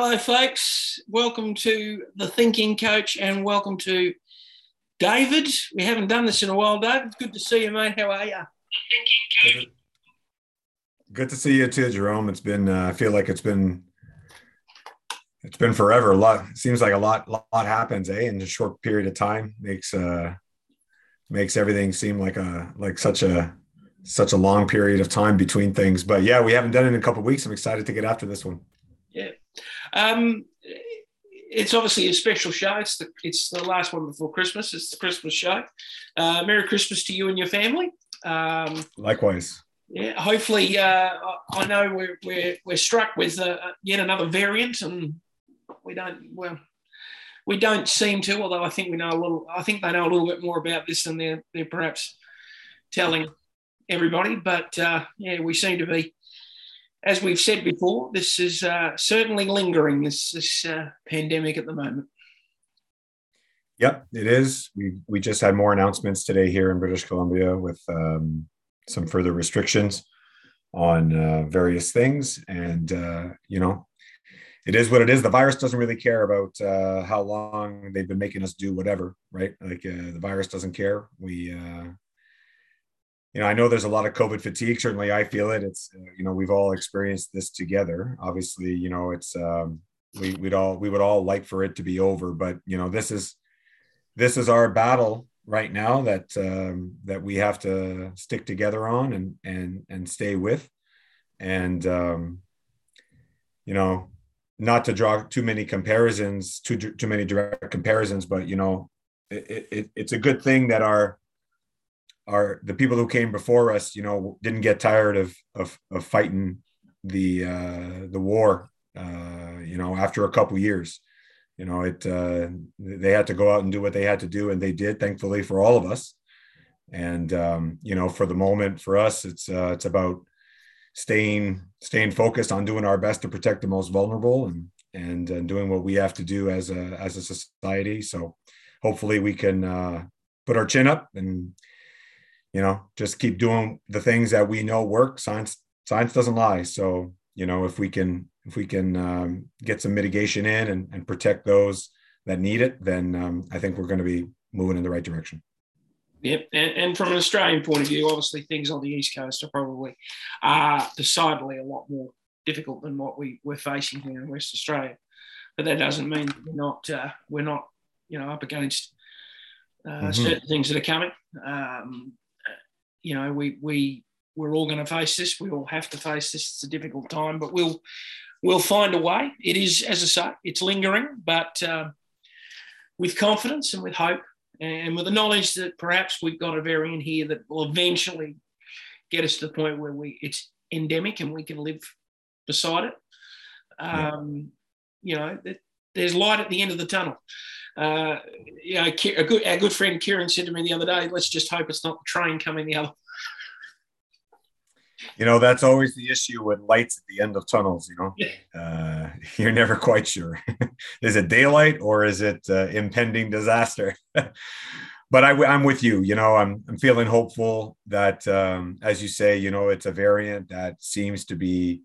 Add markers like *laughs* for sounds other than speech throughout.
Hello, folks. Welcome to the Thinking Coach and welcome to David. We haven't done this in a while, David. Good to see you, mate. How are you? Thinking Coach. Good to see you too, Jerome. It's been, uh, I feel like it's been, it's been forever. A lot, seems like a lot, lot happens, eh, in a short period of time. Makes, uh, makes everything seem like a, like such a, such a long period of time between things. But yeah, we haven't done it in a couple weeks. I'm excited to get after this one. Yeah. Um, it's obviously a special show. It's the it's the last one before Christmas. It's the Christmas show. Uh, Merry Christmas to you and your family. Um, Likewise. Yeah. Hopefully, uh, I know we're we're we're struck with uh, yet another variant, and we don't well. We don't seem to, although I think we know a little. I think they know a little bit more about this than they're they're perhaps telling everybody. But uh, yeah, we seem to be as we've said before, this is uh, certainly lingering, this, this uh, pandemic at the moment. Yep, it is. We, we just had more announcements today here in British Columbia with um, some further restrictions on uh, various things. And, uh, you know, it is what it is. The virus doesn't really care about uh, how long they've been making us do whatever, right? Like uh, the virus doesn't care. We, you know, I know there's a lot of COVID fatigue. Certainly, I feel it. It's uh, you know we've all experienced this together. Obviously, you know it's um, we we'd all we would all like for it to be over, but you know this is this is our battle right now that um, that we have to stick together on and and and stay with, and um, you know not to draw too many comparisons, too too many direct comparisons, but you know it, it, it's a good thing that our our the people who came before us, you know, didn't get tired of of, of fighting the uh, the war. Uh, you know, after a couple years, you know, it uh, they had to go out and do what they had to do, and they did. Thankfully for all of us, and um, you know, for the moment, for us, it's uh, it's about staying staying focused on doing our best to protect the most vulnerable and and, and doing what we have to do as a as a society. So hopefully we can uh, put our chin up and you know, just keep doing the things that we know work. Science science doesn't lie. So, you know, if we can if we can um, get some mitigation in and, and protect those that need it, then um, I think we're going to be moving in the right direction. Yep, and, and, from an Australian point of view, obviously things on the east coast are probably uh, decidedly a lot more difficult than what we we're facing here in West Australia. But that doesn't mean we're not uh, we're not you know up against uh, mm-hmm. certain things that are coming. Um, you know, we we we're all going to face this. We all have to face this. It's a difficult time, but we'll we'll find a way. It is, as I say, it's lingering, but uh, with confidence and with hope, and with the knowledge that perhaps we've got a variant here that will eventually get us to the point where we it's endemic and we can live beside it. Um. You know, there's light at the end of the tunnel. Uh, you know, a good, our good friend Kieran said to me the other day, let's just hope it's not the train coming the other you know that's always the issue with lights at the end of tunnels you know? Uh, *laughs* you're never quite sure. *laughs* Is it daylight or is it uh, impending disaster? *laughs* But I, am with you you know I'm, I'm feeling hopeful that um, as you say you know it's a variant that seems to be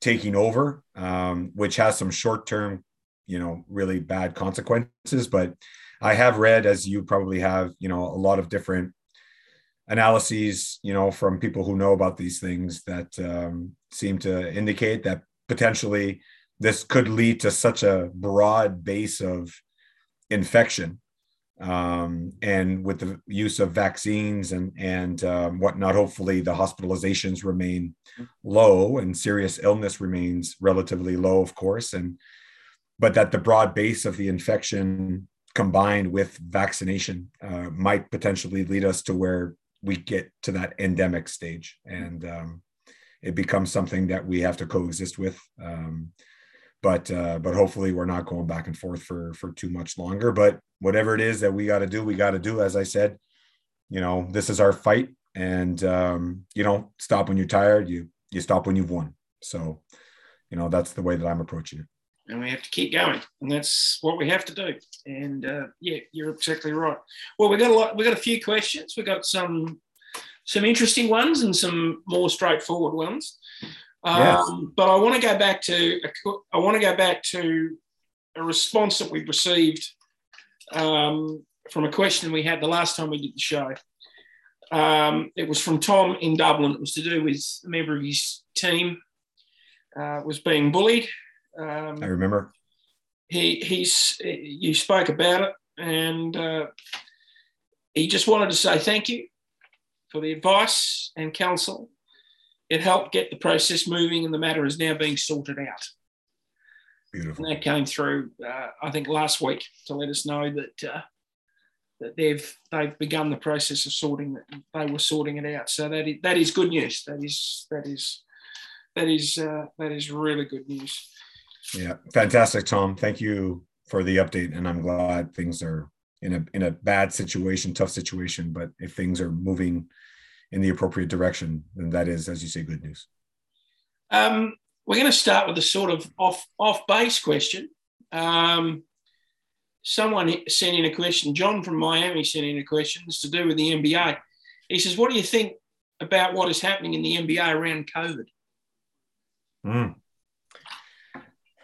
taking over um, which has some short-term you know really bad consequences but i have read as you probably have you know a lot of different analyses you know from people who know about these things that um, seem to indicate that potentially this could lead to such a broad base of infection um, and with the use of vaccines and and um, whatnot, hopefully the hospitalizations remain low and serious illness remains relatively low, of course, and but that the broad base of the infection combined with vaccination uh, might potentially lead us to where we get to that endemic stage. And um, it becomes something that we have to coexist with. Um, but uh, but hopefully we're not going back and forth for for too much longer. But whatever it is that we got to do we got to do. As i said you know this is our fight. And um, you don't stop when you're tired. You you stop when you've won. So you know that's the way that i'm approaching it and we have to keep going, and that's what we have to do. And uh, yeah, you're exactly right. Well, we got a lot. We got a few questions. We got some some interesting ones and some more straightforward ones. Yes. Um, but I want to go back to I want to go back to a response that we received um, from a question we had the last time we did the show. Um, it was from Tom in Dublin. It was to do with a member of his team uh, was being bullied. Um, I remember. He he's you spoke about it, and uh, he just wanted to say thank you for the advice and counsel it helped get the process moving, and the matter is now being sorted out. Beautiful. And that came through, uh, I think, last week to let us know that uh, that they've they've begun the process of sorting it. They were sorting it out, so that is, that is good news. That is that is that is uh, that is really good news. Yeah, fantastic, Tom. Thank you for the update, and I'm glad things are in a in a bad situation, tough situation, but if things are moving in the appropriate direction, then that is, as you say, good news. Um, we're going to start with a sort of off off base question. Um, someone sent in a question. John from Miami sent in a question. It's to do with the NBA. He says, "What do you think about what is happening in the NBA around COVID?" Mm.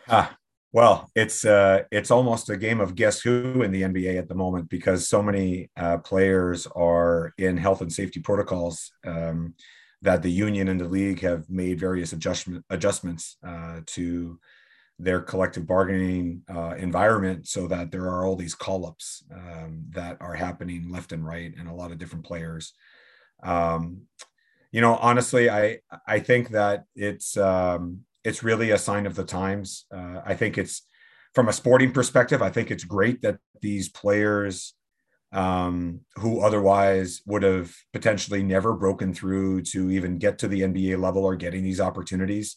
Ah, well, it's uh, it's almost a game of guess who in the NBA at the moment because so many uh, players are in health and safety protocols um, that the union and the league have made various adjustment adjustments uh, to their collective bargaining uh, environment, so that there are all these call ups um, that are happening left and right, and a lot of different players. Um, you know, honestly, I I think that it's um, it's really a sign of the times. Uh, I think it's from a sporting perspective. I think it's great that these players um, who otherwise would have potentially never broken through to even get to the NBA level are getting these opportunities.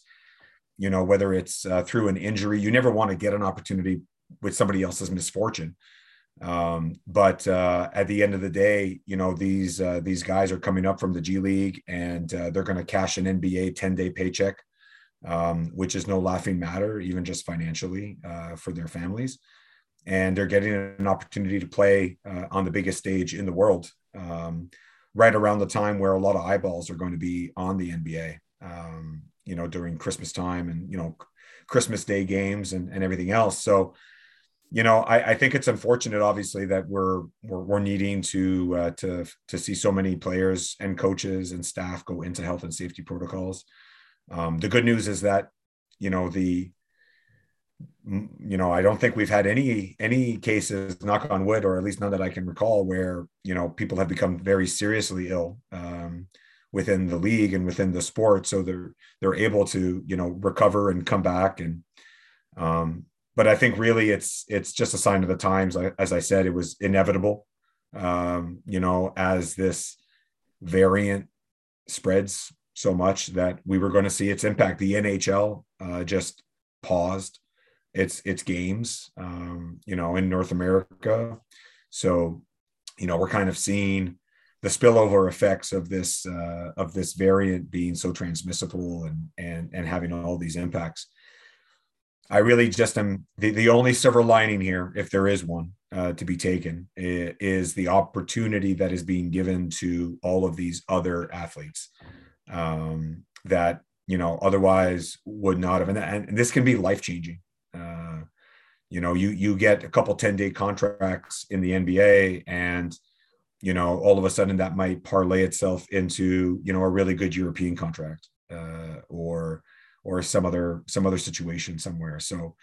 You know, whether it's uh, through an injury, you never want to get an opportunity with somebody else's misfortune. Um, but uh, at the end of the day, you know these uh, these guys are coming up from the G League and uh, they're going to cash an NBA ten day paycheck um, which is no laughing matter, even just financially uh, for their families. And they're getting an opportunity to play uh, on the biggest stage in the world, um, right around the time where a lot of eyeballs are going to be on the NBA. Um, you know, during Christmas time and you know, Christmas Day games and, and everything else. So, you know, I, I think it's unfortunate, obviously, that we're we're, we're needing to uh, to to see so many players and coaches and staff go into health and safety protocols. Um, the good news is that you know the you know i don't think we've had any any cases knock on wood or at least none that i can recall where you know people have become very seriously ill um, within the league and within the sport. So they're they're able to you know recover and come back. And um, but i think really it's it's just a sign of the times. As i said it was inevitable um, you know as this variant spreads so much that we were going to see its impact. The NHL uh, just paused its its games, um, you know, in North America. So, you know, we're kind of seeing the spillover effects of this uh, of this variant being so transmissible and and and having all these impacts. I really just am the, the only silver lining here, if there is one uh, to be taken, is the opportunity that is being given to all of these other athletes um, that you know otherwise would not have and, and this can be life changing uh, you know you you get a couple 10 day contracts in the nba and you know all of a sudden that might parlay itself into you know a really good european contract uh, or or some other some other situation somewhere. So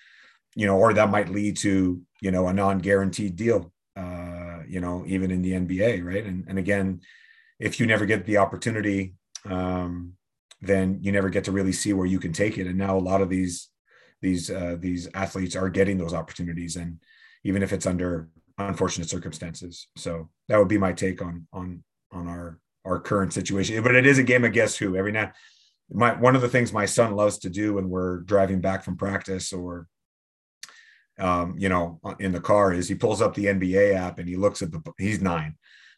you know or that might lead to you know a non-guaranteed deal uh, you know even in the nba right? And, and again if you never get the opportunity um, then you never get to really see where you can take it. And now a lot of these these uh, these athletes are getting those opportunities, and even if it's under unfortunate circumstances. So that would be my take on on on our our current situation. But it is a game of guess who. Every now, my one of the things my son loves to do when we're driving back from practice or um, you know, in the car is he pulls up the NBA app and he looks at the he's nine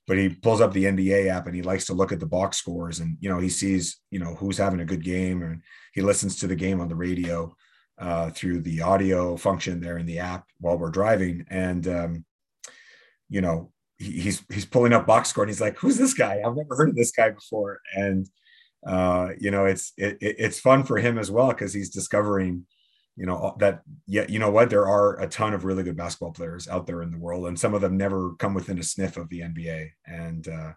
but he pulls up the NBA app and he likes to look at the box scores and you know he sees you know who's having a good game and he listens to the game on the radio uh, through the audio function there in the app while we're driving. And um, you know he, he's he's pulling up box score and he's like who's this guy? I've never heard of this guy before. And uh, you know, it's it, it's fun for him as well because he's discovering, you know, that yeah, you know what, there are a ton of really good basketball players out there in the world, and some of them never come within a sniff of the NBA. And uh,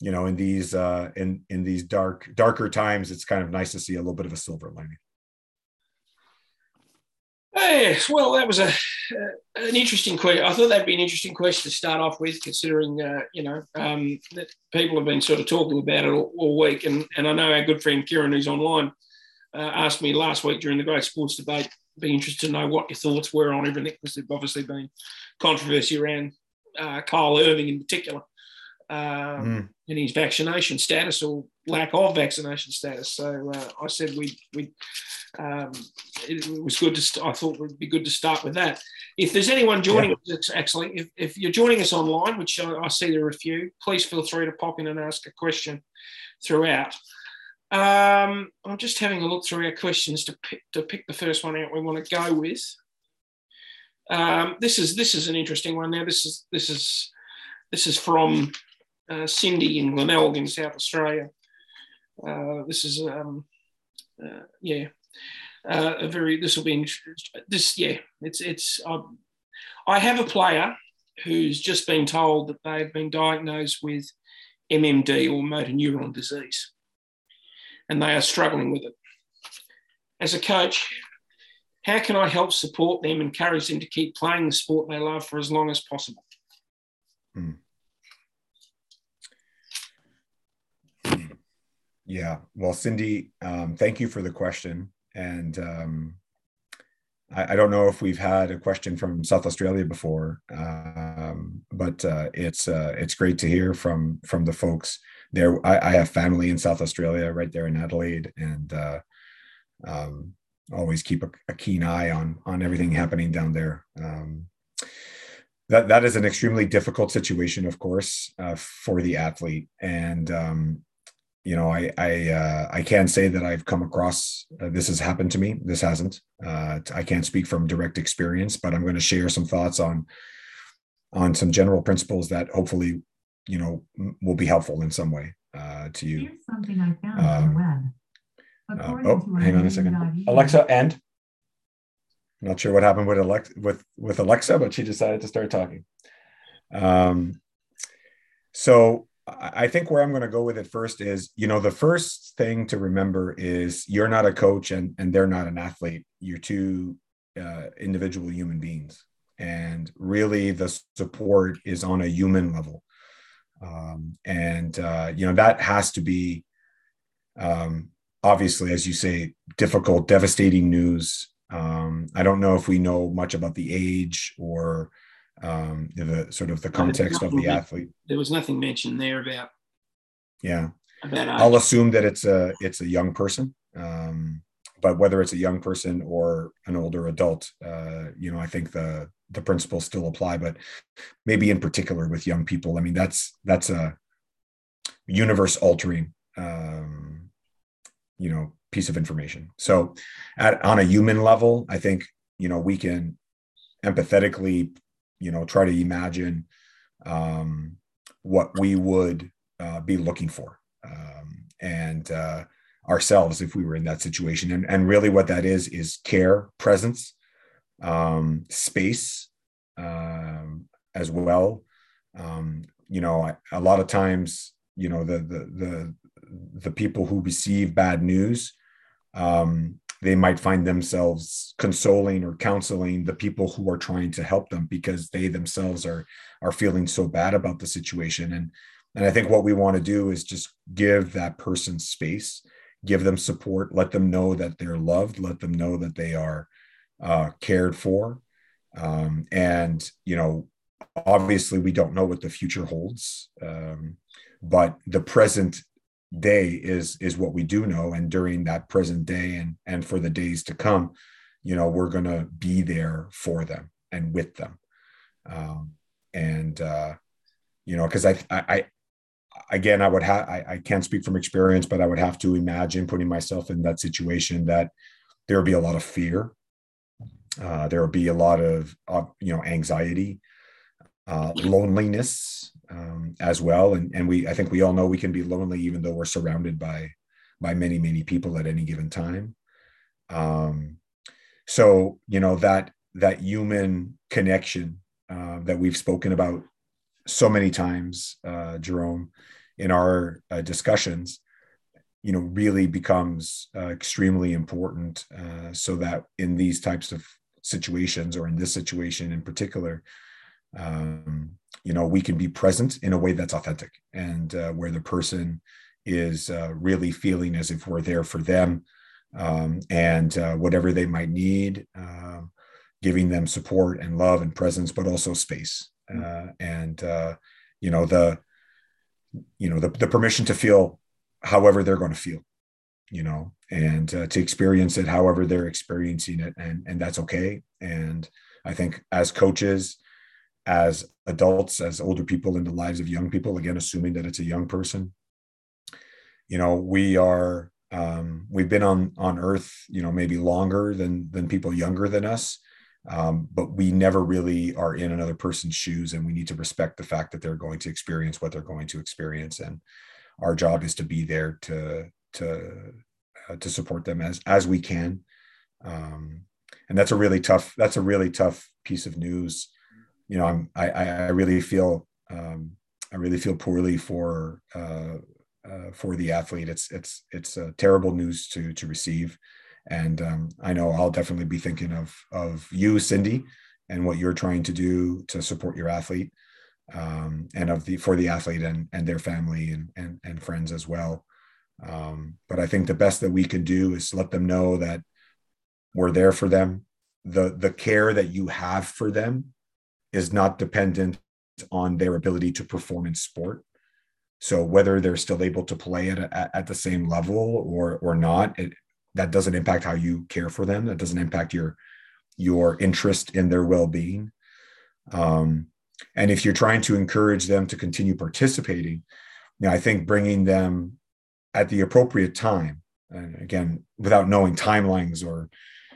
you know, in these uh, in in these dark darker times, it's kind of nice to see a little bit of a silver lining. Yes, well, that was a uh, an interesting question. I thought that'd be an interesting question to start off with, considering uh, you know um, that people have been sort of talking about it all, all, week, and and I know our good friend Kieran, who's online, uh, asked me last week during the great sports debate. Be interested to know what your thoughts were on everything, because there's obviously been controversy around uh, Kyrie Irving in particular um, mm. in his vaccination status or lack of vaccination status. So uh, I said we we um, it was good to. St- I thought it would be good to start with that. If there's anyone joining yeah. us, actually, if, if you're joining us online, which I, I, see there are a few, please feel free to pop in and ask a question throughout. Um, I'm just having a look through our questions to pick to pick the first one out we want to go with. Um, this is this is an interesting one. Now this is this is this is from uh, Cindy in Glenelg in South Australia. Uh, this is, um, uh, yeah, uh, a very, this will be, interesting. this, yeah, it's, it's, um, I have a player who's just been told that they've been diagnosed with MND or motor neuron disease, and they are struggling with it. As a coach, how can I help support them, encourage them to keep playing the sport they love for as long as possible? Hmm. Yeah. Well, Cindy, um, thank you for the question. And um, I, I, don't know if we've had a question from South Australia before, um, but uh, it's uh, it's great to hear from from the folks there. I, I, have family in South Australia, right there in Adelaide, and uh, um, always keep a, a, keen eye on on everything happening down there. Um, that that is an extremely difficult situation, of course, uh, for the athlete, and um, you know, I I uh, I can't say that I've come across uh, this has happened to me. This hasn't. Uh, I can't speak from direct experience, but I'm going to share some thoughts on on some general principles that hopefully, you know, will be helpful in some way uh, to you. Here's something I found um, on the web. Uh, oh, hang on a second. Alexa, and not sure what happened with Alexa with with Alexa, but she decided to start talking. Um, so I think where I'm going to go with it first is, you know, the first thing to remember is you're not a coach and, and they're not an athlete. You're two uh, individual human beings. And really, the support is on a human level. Um, and, uh, you know, that has to be, um, obviously, as you say, difficult, devastating news. Um, I don't know if we know much about the age or, um, the sort of the context of the athlete. There was nothing mentioned there about. Yeah, about I'll assume that it's a it's a young person, um, but whether it's a young person or an older adult, uh, you know, I think the the principles still apply. But maybe in particular with young people, I mean, that's that's a universe altering, um, you know, piece of information. So, at on a human level, I think you know we can empathetically you know try to imagine um, what we would uh, be looking for um, and uh, ourselves if we were in that situation. And, and really what that is is care presence um, space um, as well. Um, you know a lot of times you know the the the, the people who receive bad news um, they might find themselves consoling or counseling the people who are trying to help them because they themselves are are feeling so bad about the situation. And and i think what we want to do is just give that person space give them support let them know that they're loved let them know that they are uh, cared for. Um, and you know obviously we don't know what the future holds um, but the present day is is what we do know. And during that present day and and for the days to come you know we're going to be there for them and with them. Um and uh you know because I, I i again i would have I, I can't speak from experience but i would have to imagine putting myself in that situation that there would be a lot of fear. Uh, there would be a lot of uh, you know anxiety uh, loneliness um, as well. And, and we, I think we all know we can be lonely even though we're surrounded by by many many people at any given time. Um, so you know that that human connection uh, that we've spoken about so many times uh, jerome in our uh, discussions you know really becomes uh, extremely important uh, so that in these types of situations or in this situation in particular um, you know we can be present in a way that's authentic and uh, where the person is uh, really feeling as if we're there for them um, and uh, whatever they might need um, giving them support and love and presence but also space uh, and you know the you know the, the permission to feel however they're going to feel you know and uh, to experience it however they're experiencing it and and that's okay. And i think as coaches as adults as older people in the lives of young people again assuming that it's a young person you know we are um, we've been on on earth you know maybe longer than than people younger than us um, but we never really are in another person's shoes and we need to respect the fact that they're going to experience what they're going to experience and our job is to be there to to uh, to support them as as we can. Um, and that's a really tough that's a really tough piece of news. You know I'm, i i really feel um, i really feel poorly for uh, uh, for the athlete. It's it's it's a terrible news to to receive and um, i know i'll definitely be thinking of of you cindy and what you're trying to do to support your athlete um, and of the for the athlete and and their family and and, and friends as well. Um, but I think the best that we can do is let them know that we're there for them. The the care that you have for them is not dependent on their ability to perform in sport. So whether they're still able to play at, at, at the same level or or not, it, that doesn't impact how you care for them. That doesn't impact your your interest in their well being. Um, and if you're trying to encourage them to continue participating, you know, I think bringing them at the appropriate time, and again, without knowing timelines or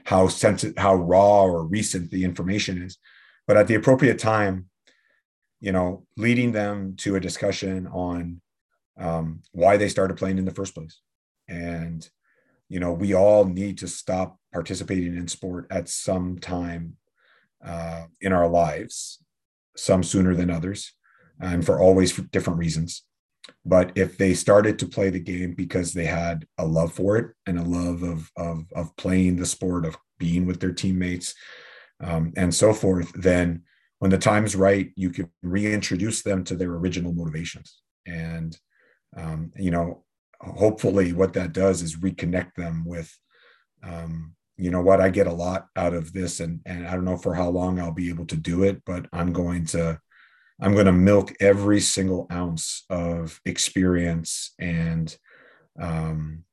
how sensitive, how raw or recent the information is, but at the appropriate time, you know, leading them to a discussion on um, why they started playing in the first place. And, you know, we all need to stop participating in sport at some time uh, in our lives some sooner than others, and for always for different reasons. But if they started to play the game because they had a love for it and a love of of, of playing the sport, of being with their teammates, um, and so forth, then when the time's right, you can reintroduce them to their original motivations. And um, you know, hopefully, what that does is reconnect them with um, you know what i get a lot out of this and and i don't know for how long i'll be able to do it but i'm going to i'm going to milk every single ounce of experience and um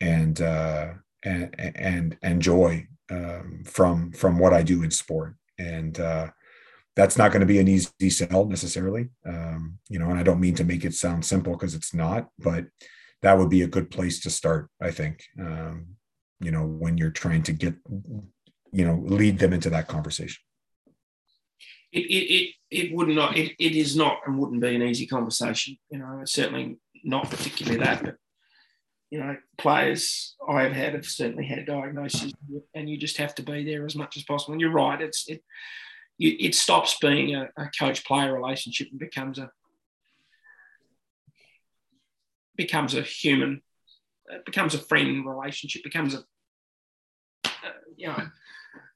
and uh and and and joy um, from from what i do in sport. And uh that's not going to be an easy sell necessarily um you know and i don't mean to make it sound simple because it's not but that would be a good place to start i think um you know when you're trying to get you know lead them into that conversation. It it it, it would not it, it is not and wouldn't be an easy conversation you know certainly not particularly that but you know players i have had have certainly had diagnoses and you just have to be there as much as possible and you're right it's it it stops being a, a coach player relationship and becomes a becomes a human it becomes a friend relationship, becomes a, uh, you know,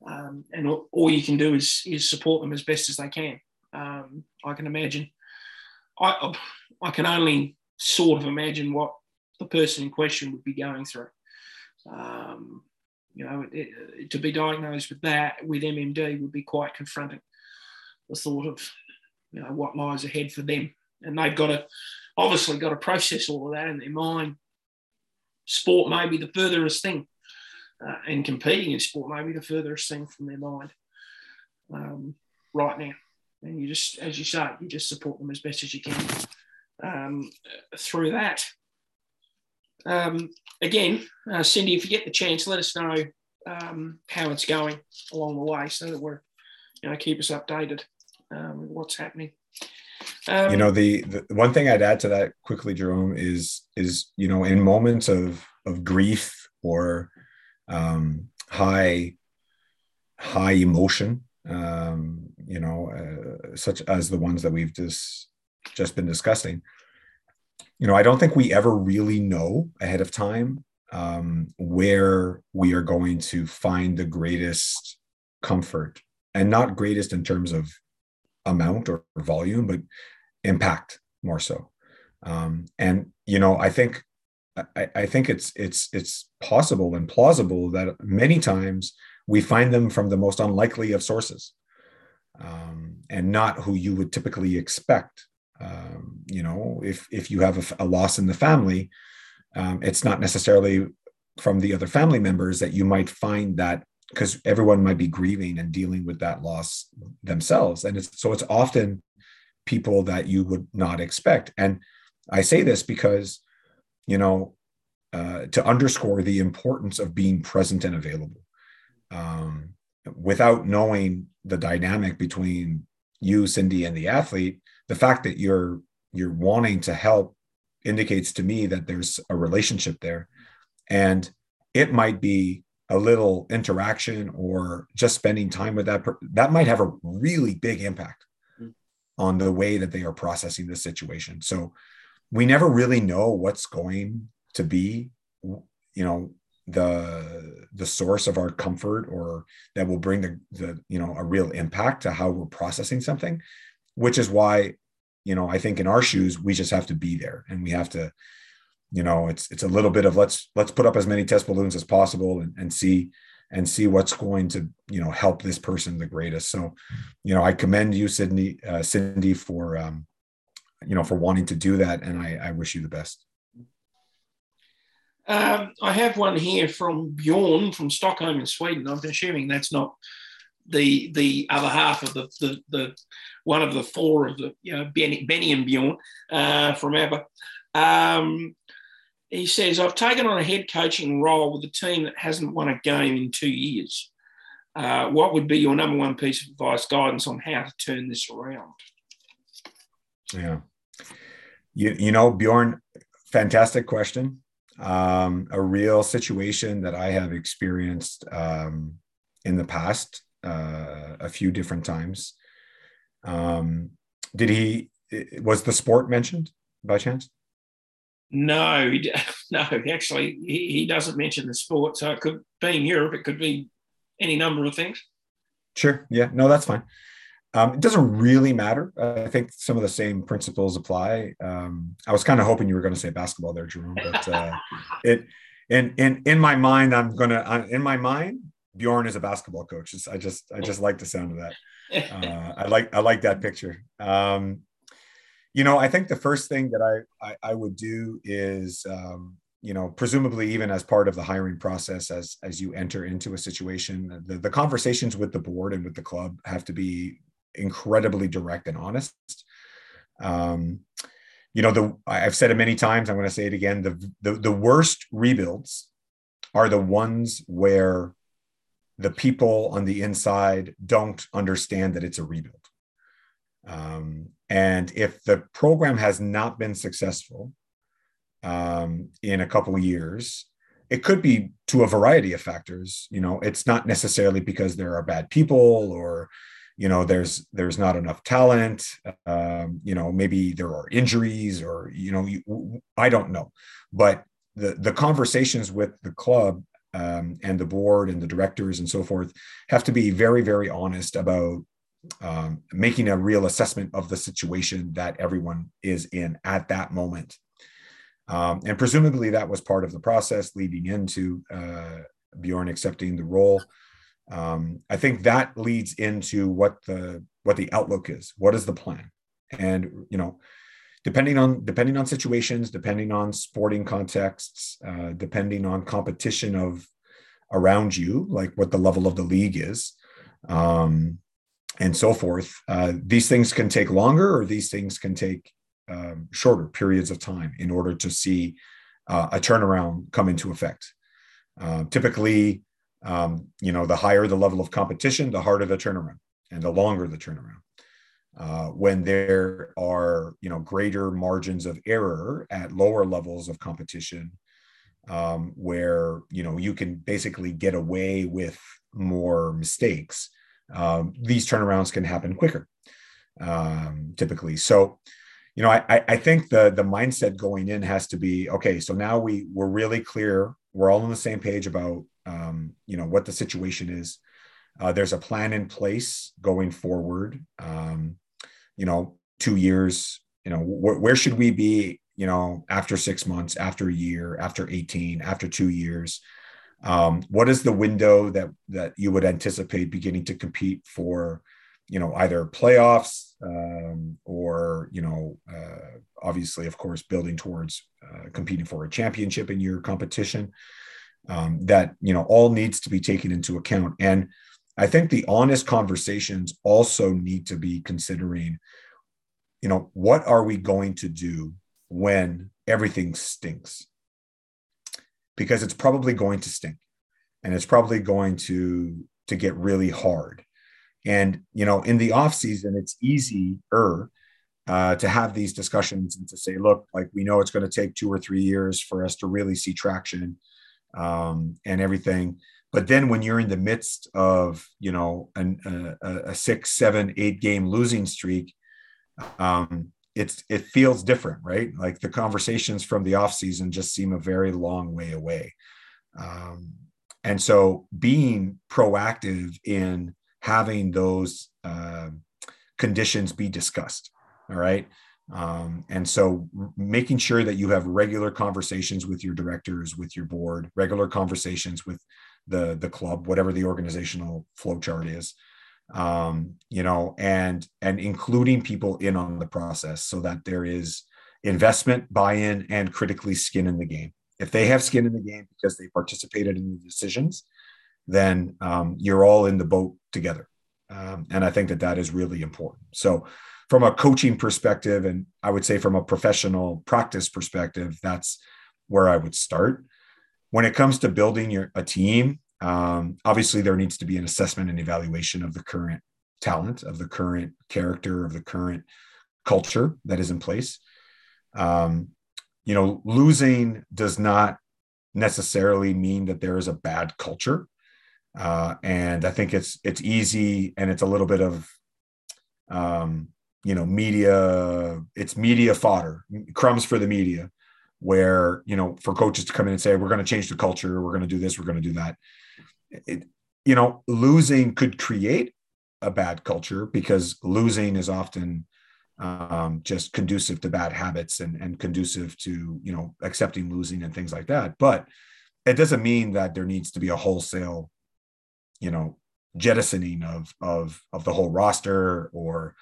um, and all, all, you can do is is support them as best as they can. Um, I can imagine. I I can only sort of imagine what the person in question would be going through. Um, you know, it, it, to be diagnosed with that with MND would be quite confronting. The thought of you know what lies ahead for them, and they've got to obviously got to process all of that in their mind sport may be the furthest thing, uh, and competing in sport may be the furthest thing from their mind um, right now. And you just, as you say, you just support them as best as you can um, through that. Um, again, uh, Cindy, if you get the chance, let us know um, how it's going along the way, so that we're, you know, keep us updated um, what's happening. Um, you know, the, the one thing I'd add to that quickly, Jerome, is is you know, in moments of of grief or um, high high emotion, um, you know, uh, such as the ones that we've just just been discussing. You know, I don't think we ever really know ahead of time um, where we are going to find the greatest comfort, and not greatest in terms of amount or volume, but impact more so. Um, and you know, I think I, I think it's it's it's possible and plausible that many times we find them from the most unlikely of sources, um, and not who you would typically expect. Um, you know, if if you have a, a loss in the family, um, it's not necessarily from the other family members that you might find that because everyone might be grieving and dealing with that loss themselves. And it's so it's often people that you would not expect. And i say this because you know uh, to underscore the importance of being present and available um, without knowing the dynamic between you cindy and the athlete the fact that you're you're wanting to help indicates to me that there's a relationship there and it might be a little interaction or just spending time with that per- that might have a really big impact mm-hmm. on the way that they are processing the situation so we never really know what's going to be you know the the source of our comfort or that will bring the the you know a real impact to how we're processing something which is why you know i think in our shoes we just have to be there and we have to you know it's it's a little bit of let's let's put up as many test balloons as possible and, and see and see what's going to you know help this person the greatest. So you know i commend you cindy uh, cindy for um, you know for wanting to do that and i, I wish you the best. Um, i have one here from bjorn from stockholm in sweden. I'm assuming that's not the the other half of the the, the one of the four of the you know benny, benny and bjorn uh, from abba um, he says, I've taken on a head coaching role with a team that hasn't won a game in two years. Uh, what would be your number one piece of advice, guidance on how to turn this around? Yeah. You, you know, Bjorn, fantastic question. Um, a real situation that I have experienced um, in the past uh, a few different times. Um, did he, was the sport mentioned by chance? No, *laughs* no. Actually, he, he doesn't mention the sport. So it could be in Europe. It could be any number of things. Sure. Yeah. No, that's fine. Um, it doesn't really matter. I think some of the same principles apply. Um, I was kind of hoping you were going to say basketball there, Jerome, but uh, *laughs* it in in in my mind, I'm gonna in my mind, Bjorn is a basketball coach. I just I just like the sound of that. Uh, I like I like that picture. Um, you know, I think the first thing that I I, I would do is um, you know presumably even as part of the hiring process as as you enter into a situation the, the conversations with the board and with the club have to be incredibly direct and honest um, you know the i've said it many times i'm going to say it again the, the the worst rebuilds are the ones where the people on the inside don't understand that it's a rebuild. Um, and if the program has not been successful um, in a couple years, it could be to a variety of factors. You know, it's not necessarily because there are bad people or you know there's there's not enough talent. Um, you know maybe there are injuries or you know you, i don't know. But the the conversations with the club um, and the board and the directors and so forth have to be very very honest about um, making a real assessment of the situation that everyone is in at that moment. Um, and presumably that was part of the process leading into uh, Bjorn accepting the role. Um, I think that leads into what the what the outlook is. What is the plan? And you know, depending on depending on situations, depending on sporting contexts, uh, depending on competition of around you, like what the level of the league is, um, and so forth. Uh, these things can take longer, or these things can take um, shorter periods of time in order to see uh, a turnaround come into effect. Uh, typically, um, you know, the higher the level of competition, the harder the turnaround, and the longer the turnaround. Uh, when there are you know greater margins of error at lower levels of competition um, where you know you can basically get away with more mistakes um, these turnarounds can happen quicker um, typically. So you know I, I think the the mindset going in has to be okay so now we we're really clear we're all on the same page about um, you know what the situation is. Uh, there's a plan in place going forward um, you know two years you know wh- where should we be you know after six months after a year after 18 after two years? Um, what is the window that that you would anticipate beginning to compete for you know either playoffs um, or you know uh, obviously of course building towards uh, competing for a championship in your competition? Um, that you know all needs to be taken into account. And i think the honest conversations also need to be considering you know what are we going to do when everything stinks? Because it's probably going to stink and it's probably going to to get really hard. And you know in the off season it's easier uh, to have these discussions and to say look like we know it's going to take two or three years for us to really see traction um, and everything but then when you're in the midst of you know an, a, a six seven eight game losing streak um, it's it feels different right? Like the conversations from the off season just seem a very long way away. Um, and so being proactive in having those uh, conditions be discussed all right? Um, and so making sure that you have regular conversations with your directors with your board regular conversations with the the club whatever the organizational flow chart is um, you know and and including people in on the process so that there is investment buy-in and critically skin in the game. If they have skin in the game because they participated in the decisions then um, you're all in the boat together. Um, and i think that that is really important. So from a coaching perspective and i would say from a professional practice perspective that's where i would start when it comes to building your a team um, obviously there needs to be an assessment and evaluation of the current talent of the current character of the current culture that is in place. Um, you know losing does not necessarily mean that there is a bad culture. Uh, and i think it's it's easy and it's a little bit of um, you know media it's media fodder. Crumbs for the media where you know for coaches to come in and say we're going to change the culture. We're going to do this. We're going to do that. It, you know losing could create a bad culture because losing is often um, just conducive to bad habits and, and conducive to you know accepting losing and things like that. But it doesn't mean that there needs to be a wholesale you know jettisoning of of of the whole roster or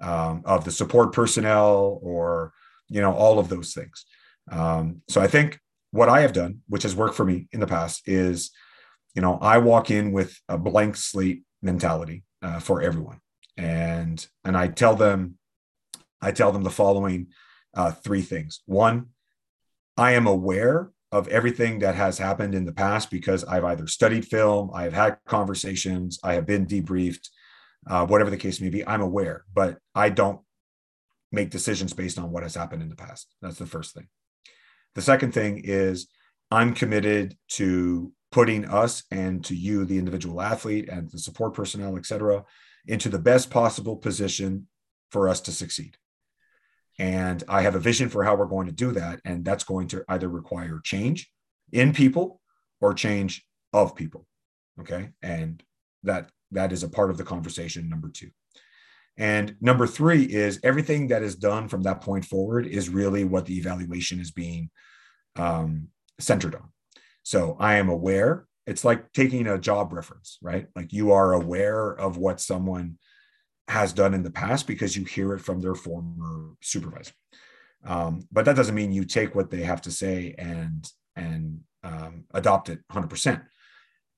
um, of the support personnel or you know all of those things um, so i think what i have done which has worked for me in the past is you know i walk in with a blank slate mentality uh, for everyone. And and i tell them i tell them the following uh, three things. One i am aware of everything that has happened in the past because i've either studied film i have had conversations i have been debriefed uh, whatever the case may be i'm aware but i don't make decisions based on what has happened in the past. That's the first thing the second thing is i'm committed to putting us and to you, the individual athlete and the support personnel, et cetera, into the best possible position for us to succeed. And I have a vision for how we're going to do that. And that's going to either require change in people or change of people. Okay. And that that is a part of the conversation number two. And number three is everything that is done from that point forward is really what the evaluation is being um, centered on. So I am aware. It's like taking a job reference, right? Like you are aware of what someone has done in the past because you hear it from their former supervisor. Um, but that doesn't mean you take what they have to say and and um, adopt it 100%.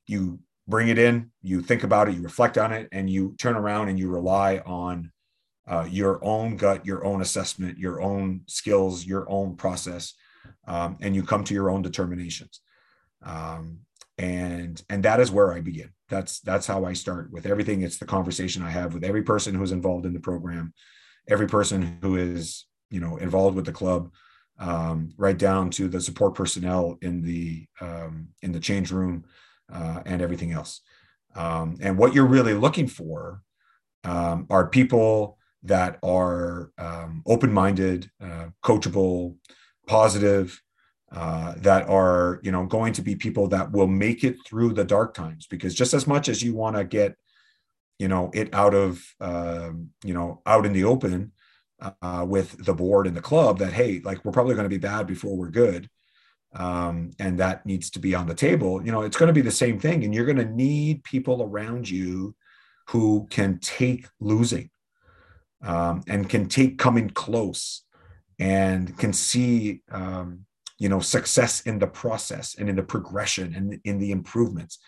You bring it in, you think about it, you reflect on it, and you turn around and you rely on uh, your own gut, your own assessment, your own skills, your own process, um, and you come to your own determinations. Um, and and that is where i begin that's that's how i start with everything it's the conversation i have with every person who's involved in the program every person who is you know involved with the club um, right down to the support personnel in the um, in the change room uh, and everything else. Um, and what you're really looking for um, are people that are um, open-minded uh, coachable positive uh, that are you know going to be people that will make it through the dark times. Because just as much as you want to get you know it out of um, you know out in the open uh, with the board and the club that hey like we're probably going to be bad before we're good um, and that needs to be on the table you know it's going to be the same thing and you're going to need people around you who can take losing um, and can take coming close and can see um, you know success in the process and in the progression and in the improvements.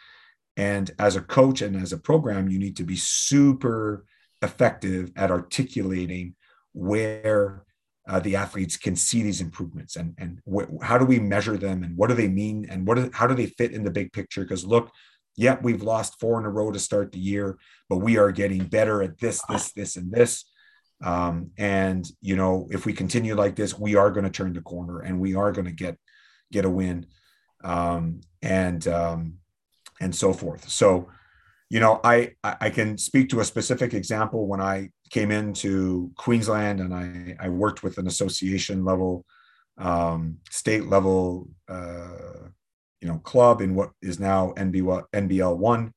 And as a coach and as a program you need to be super effective at articulating where uh, the athletes can see these improvements and and wh- how do we measure them and what do they mean and what is, how do they fit in the big picture? Because look yeah we've lost four in a row to start the year but we are getting better at this this this and this. Um, and you know, if we continue like this, we are going to turn the corner and we are going to get get a win, um, and um, and so forth. So, you know, I I can speak to a specific example when I came into Queensland and I I worked with an association level, um, state level, uh, you know, club in what is now NBL NBL one.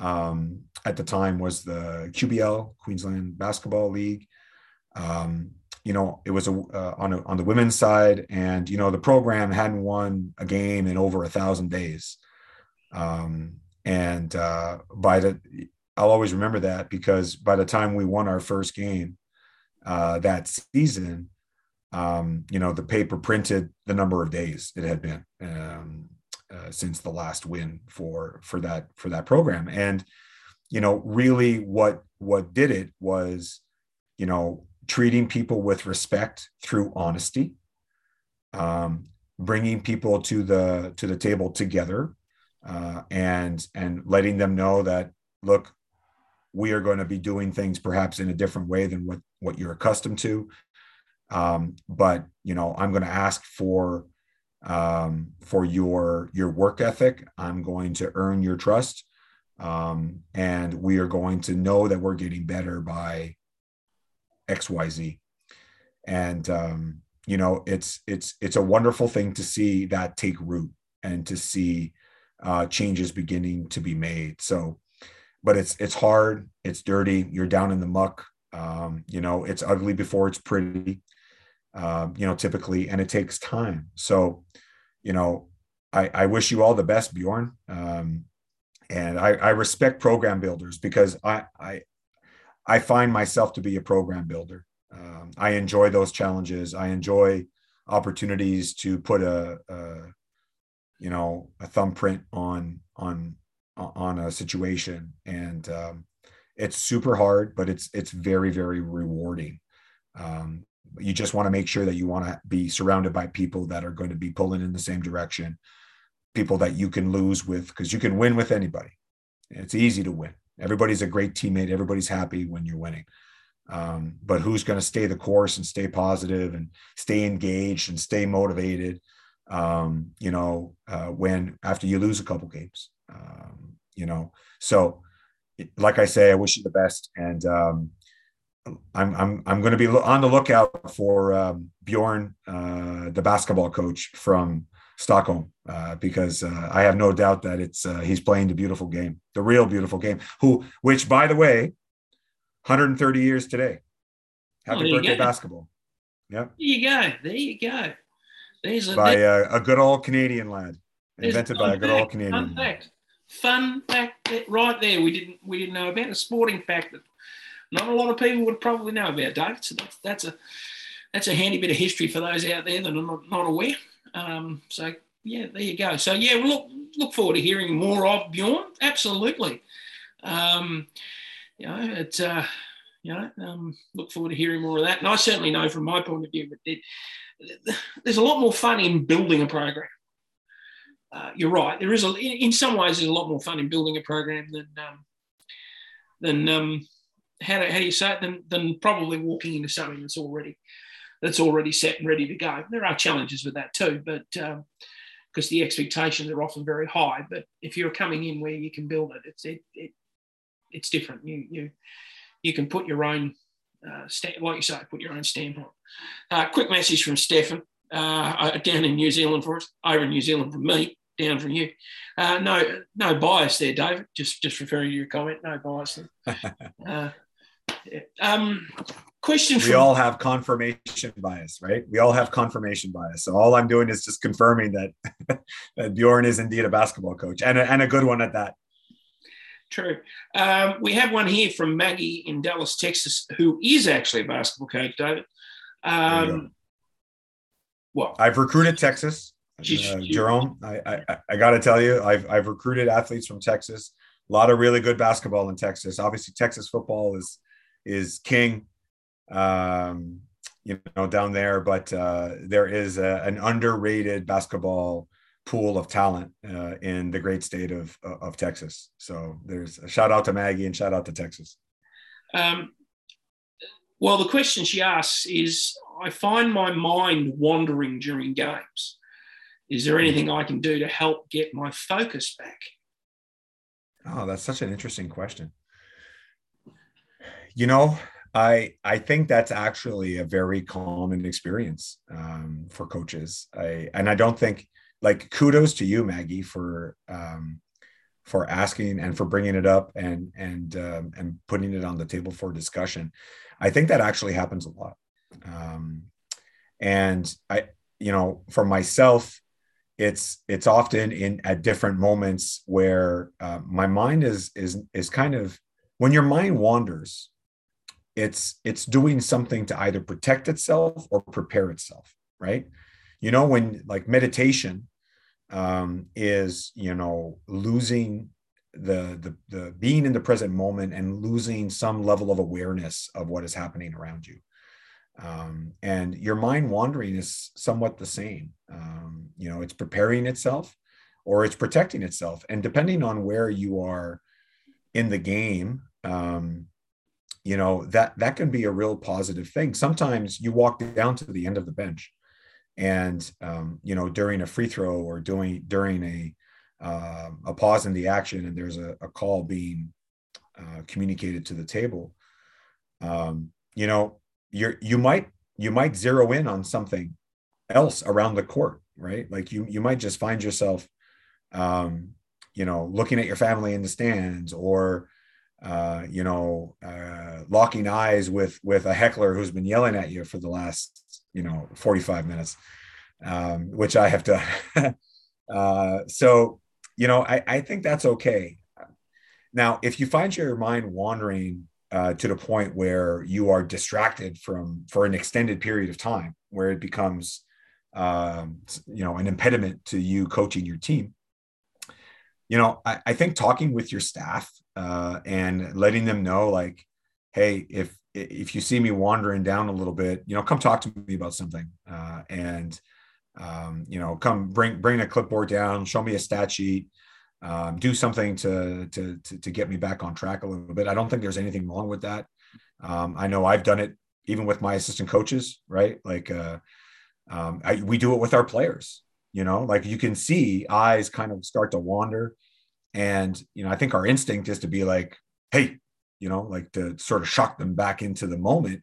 Um, at the time was the QBL Queensland Basketball League, um, you know, it was a, uh, on a, on the women's side, and you know the program hadn't won a game in over a thousand days. Um, and uh, by the, I'll always remember that because by the time we won our first game uh, that season, um, you know, the paper printed the number of days it had been um, uh, since the last win for for that for that program, and you know, really what what did it was, you know, treating people with respect through honesty, um, bringing people to the to the table together, uh, and and letting them know that look, we are going to be doing things perhaps in a different way than what what you're accustomed to. Um, but you know, I'm going to ask for um, for your your work ethic. I'm going to earn your trust, um, and we are going to know that we're getting better by xyz and um, you know it's it's it's a wonderful thing to see that take root and to see uh, changes beginning to be made so but it's it's hard it's dirty you're down in the muck um, you know it's ugly before it's pretty um, you know typically and it takes time so you know i, I wish you all the best bjorn um, and I, I respect program builders because I, I I find myself to be a program builder. Um, I enjoy those challenges. I enjoy opportunities to put a, a, you know a thumbprint on on on a situation, and um, it's super hard, but it's it's very very rewarding. Um, you just want to make sure that you want to be surrounded by people that are going to be pulling in the same direction, people that you can lose with because you can win with anybody. It's easy to win Everybody's a great teammate. Everybody's happy when you're winning. Um, but who's going to stay the course and stay positive and stay engaged and stay motivated? Um, you know, uh, when after you lose a couple games, um, you know. So, like I say, I wish you the best, and um, I'm I'm I'm going to be on the lookout for um, Bjorn, uh, the basketball coach from Stockholm uh, because uh, I have no doubt that it's uh, he's playing the beautiful game, the real beautiful game. Who, which by the way, 130 years today. Happy oh, birthday, basketball! Yep. There you go. There you go. There's a, by a, a good old Canadian lad, invented by a good old Canadian. Fun fact. Fun fact right there. We didn't we didn't know about a sporting fact that not a lot of people would probably know about, Doug. So that's, that's a that's a handy bit of history for those out there that are not, not aware. Um, so yeah, there you go. So yeah, look look forward to hearing more of Bjorn. Absolutely. Um, you know, it's uh, you know, um, look forward to hearing more of that. And I certainly know from my point of view that there's a lot more fun in building a program. Uh, you're right. There is a, in, in, some ways, there's a lot more fun in building a program than um, than um, how, do, how do you say it? Than, than probably walking into something that's already that's already set and ready to go. There are challenges with that too, but because um, the expectations are often very high. But if you're coming in where you can build it, it's it, it it's different. You you you can put your own uh, like you say, put your own stamp on. Uh, quick message from Stefan uh, down in New Zealand for us, over in New Zealand from me, down from you. Uh, no, no bias there, David. Just just referring to your comment, no bias there. *laughs* uh, um, question. We from, all have confirmation bias, right? We all have confirmation bias. So all I'm doing is just confirming that, *laughs* that Bjorn is indeed a basketball coach and a, and a good one at that. True. Um, we have one here from Maggie in Dallas, Texas, who is actually a basketball coach, David. Um, well, I've recruited Texas. Uh, Jerome, I, I, I got to tell you, I've, I've recruited athletes from Texas. A lot of really good basketball in Texas. Obviously, Texas football is is king, um, you know, down there. But uh, there is a, an underrated basketball pool of talent uh, in the great state of of Texas. So there's a shout out to Maggie and shout out to Texas. Um, well, the question she asks is I find my mind wandering during games. Is there anything I can do to help get my focus back? Oh, that's such an interesting question. You know, I I think that's actually a very common experience um, for coaches. I and I don't think like kudos to you, Maggie, for um, for asking and for bringing it up and and um, and putting it on the table for discussion. I think that actually happens a lot. Um, and I, you know, for myself, it's it's often in at different moments where uh, my mind is is is kind of when your mind wanders, it's it's doing something to either protect itself or prepare itself, right? You know, when like meditation um, is you know losing the, the the being in the present moment and losing some level of awareness of what is happening around you um, and your mind wandering is somewhat the same. Um, you know it's preparing itself or it's protecting itself. And depending on where you are in the game um, you know that that can be a real positive thing. Sometimes you walk down to the end of the bench and um, you know during a free throw or doing during a uh, a pause in the action and there's a, a call being uh, communicated to the table um, you know you're you might you might zero in on something else around the court right? Like you you might just find yourself um, you know looking at your family in the stands or uh, you know uh, locking eyes with with a heckler who's been yelling at you for the last you know 45 minutes um, which i have done *laughs* uh, so you know I, I think that's okay. Now if you find your mind wandering uh, to the point where you are distracted from for an extended period of time, where it becomes, um, you know, an impediment to you coaching your team. You know, I, I think talking with your staff uh, and letting them know, like, hey, if if you see me wandering down a little bit, you know, come talk to me about something, uh, and um, you know, come bring bring a clipboard down, show me a stat sheet um, do something to, to, to to get me back on track a little bit. I don't think there's anything wrong with that. Um, I know I've done it even with my assistant coaches, right? Like uh, um, I, we do it with our players. You know, like you can see eyes kind of start to wander, and you know I think our instinct is to be like, hey, you know, like to sort of shock them back into the moment.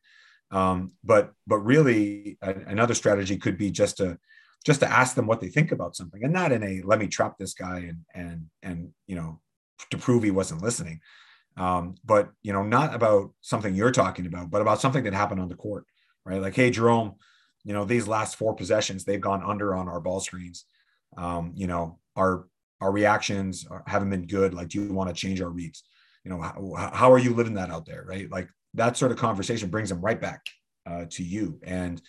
Um, but but really, a, another strategy could be just to just to ask them what they think about something and not in a let me trap this guy and and and you know to prove he wasn't listening. Um, but you know not about something you're talking about but about something that happened on the court right? Like hey jerome you know these last four possessions they've gone under on our ball screens. Um, you know our our reactions haven't been good. Like do you want to change our reads? You know how, how are you living that out there? Right? Like that sort of conversation brings them right back uh, to you. And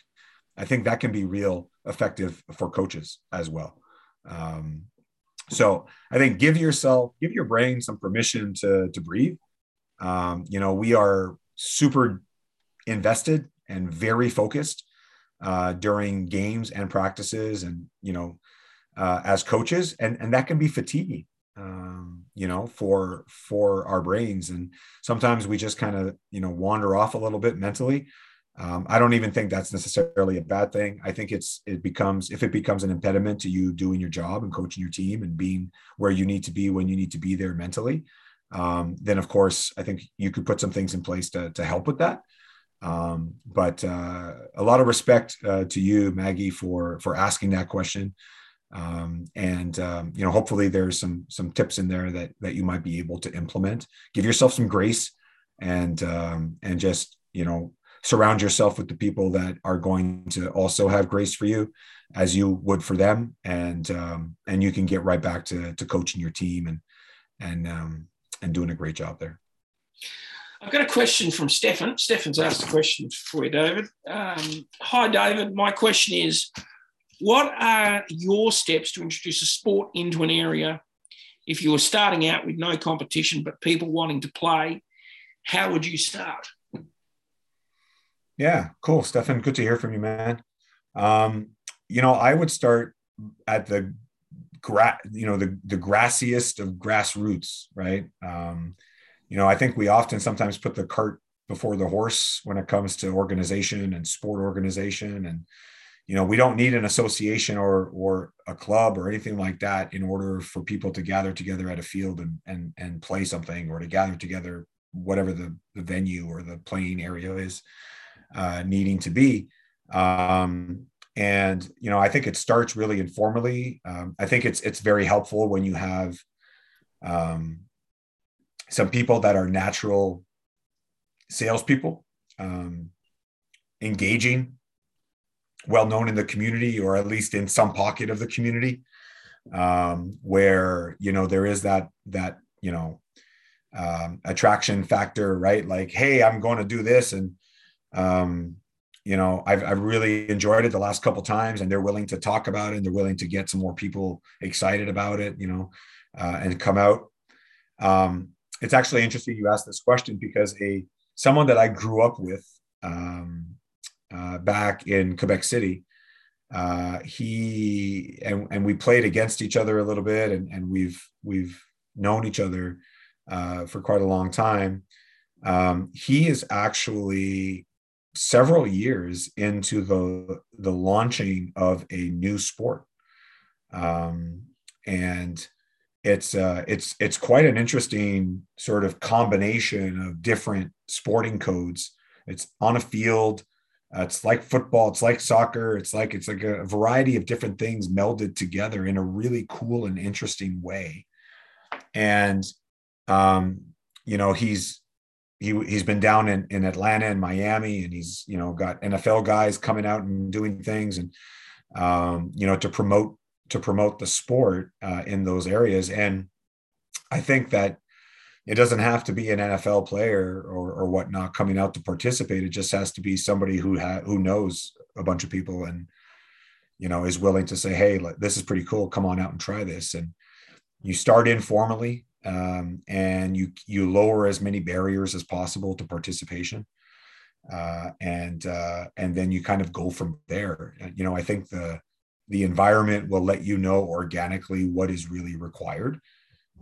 I think that can be real effective for coaches as well. Um, so I think give yourself, give your brain some permission to to breathe. Um, you know, we are super invested and very focused uh, during games and practices, and you know, uh, as coaches, and and that can be fatiguing, um, you know, for for our brains. And sometimes we just kind of you know wander off a little bit mentally. Um, I don't even think that's necessarily a bad thing. I think it's it becomes if it becomes an impediment to you doing your job and coaching your team and being where you need to be when you need to be there mentally, um, then of course I think you could put some things in place to to help with that. Um, but uh, a lot of respect uh, to you, Maggie, for for asking that question. Um, and um, you know, hopefully there's some some tips in there that that you might be able to implement. Give yourself some grace, and um, and just you know surround yourself with the people that are going to also have grace for you, as you would for them, and um, and you can get right back to to coaching your team and and um, and doing a great job there. I've got a question from Stefan. Stefan's asked a question for you, David. Um, hi, David. My question is What are your steps to introduce a sport into an area? If you were starting out with no competition but people wanting to play, how would you start? Yeah, cool, Stefan. Good to hear from you, man. Um, you know, I would start at the gra- you know the the grassiest of grassroots, right? Um, you know, I think we often sometimes put the cart before the horse when it comes to organization and sport organization. And, you know, we don't need an association or or a club or anything like that in order for people to gather together at a field and and and play something or to gather together whatever the, the venue or the playing area is uh, needing to be. Um, and you know, I think it starts really informally. Um, I think it's it's very helpful when you have um, some people that are natural salespeople, um, engaging, well known in the community, or at least in some pocket of the community, um, where you know there is that that you know um, attraction factor, right? Like, hey, I'm going to do this, and um, you know, I've, I've really enjoyed it the last couple times, and they're willing to talk about it, and they're willing to get some more people excited about it, you know, uh, and come out. Um, it's actually interesting you asked this question because a someone that I grew up with um, uh, back in Quebec City, uh, he and, and we played against each other a little bit, and, and we've we've known each other uh, for quite a long time. Um, he is actually several years into the the launching of a new sport, um, and it's uh, it's it's quite an interesting sort of combination of different sporting codes. It's on a field. Uh, it's like football. It's like soccer. It's like it's like a variety of different things melded together in a really cool and interesting way. And um, you know, he's he he's been down in in Atlanta and Miami, and he's you know got NFL guys coming out and doing things, and um, you know to promote to promote the sport uh, in those areas. And I think that it doesn't have to be an NFL player or, or whatnot coming out to participate. It just has to be somebody who ha- who knows a bunch of people and you know is willing to say, "Hey, this is pretty cool. Come on out and try this." And you start informally, um, and you you lower as many barriers as possible to participation, uh, and uh, and then you kind of go from there. You know, I think the the environment will let you know organically what is really required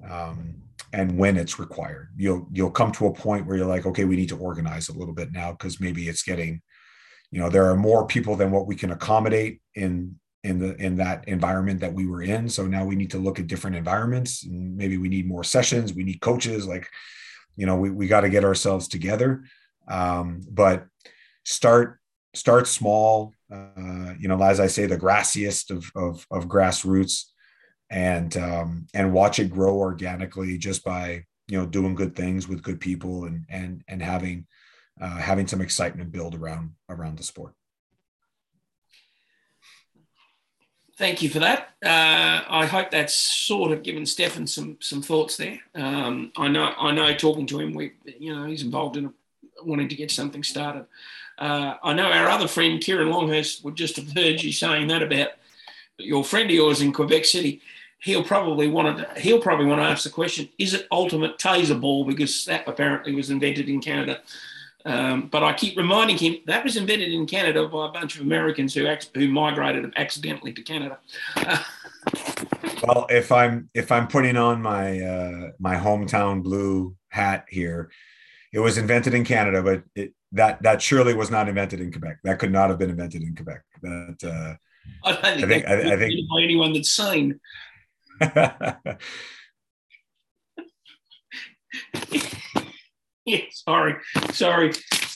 um, and when it's required you'll you'll come to a point where you're like okay we need to organize a little bit now because maybe it's getting you know there are more people than what we can accommodate in in the in that environment that we were in. So now we need to look at different environments. Maybe we need more sessions. We need coaches. Like you know we, we got to get ourselves together. Um, but start start small. Uh, you know, as I say, the grassiest of of, of grassroots, and um, and watch it grow organically just by you know doing good things with good people and and and having uh, having some excitement build around around the sport. Thank you for that. Uh, I hope that's sort of given Stefan some some thoughts there. Um, I know I know talking to him, we you know he's involved in wanting to get something started. Uh, I know our other friend, Kieran Longhurst, would just have heard you saying that about your friend of yours in Quebec City. He'll probably want to. He'll probably want to ask the question: Is it Ultimate Tazer Ball? Because that apparently was invented in Canada Um, but I keep reminding him that was invented in Canada by a bunch of Americans who who migrated accidentally to Canada. *laughs* well, if I'm if I'm putting on my uh, my hometown blue hat here, it was invented in Canada, but it, that that surely was not invented in Quebec. That could not have been invented in Quebec. That uh, I, don't think I think, I, I think by anyone that's sane. *laughs* *laughs* *laughs* yeah, sorry, sorry.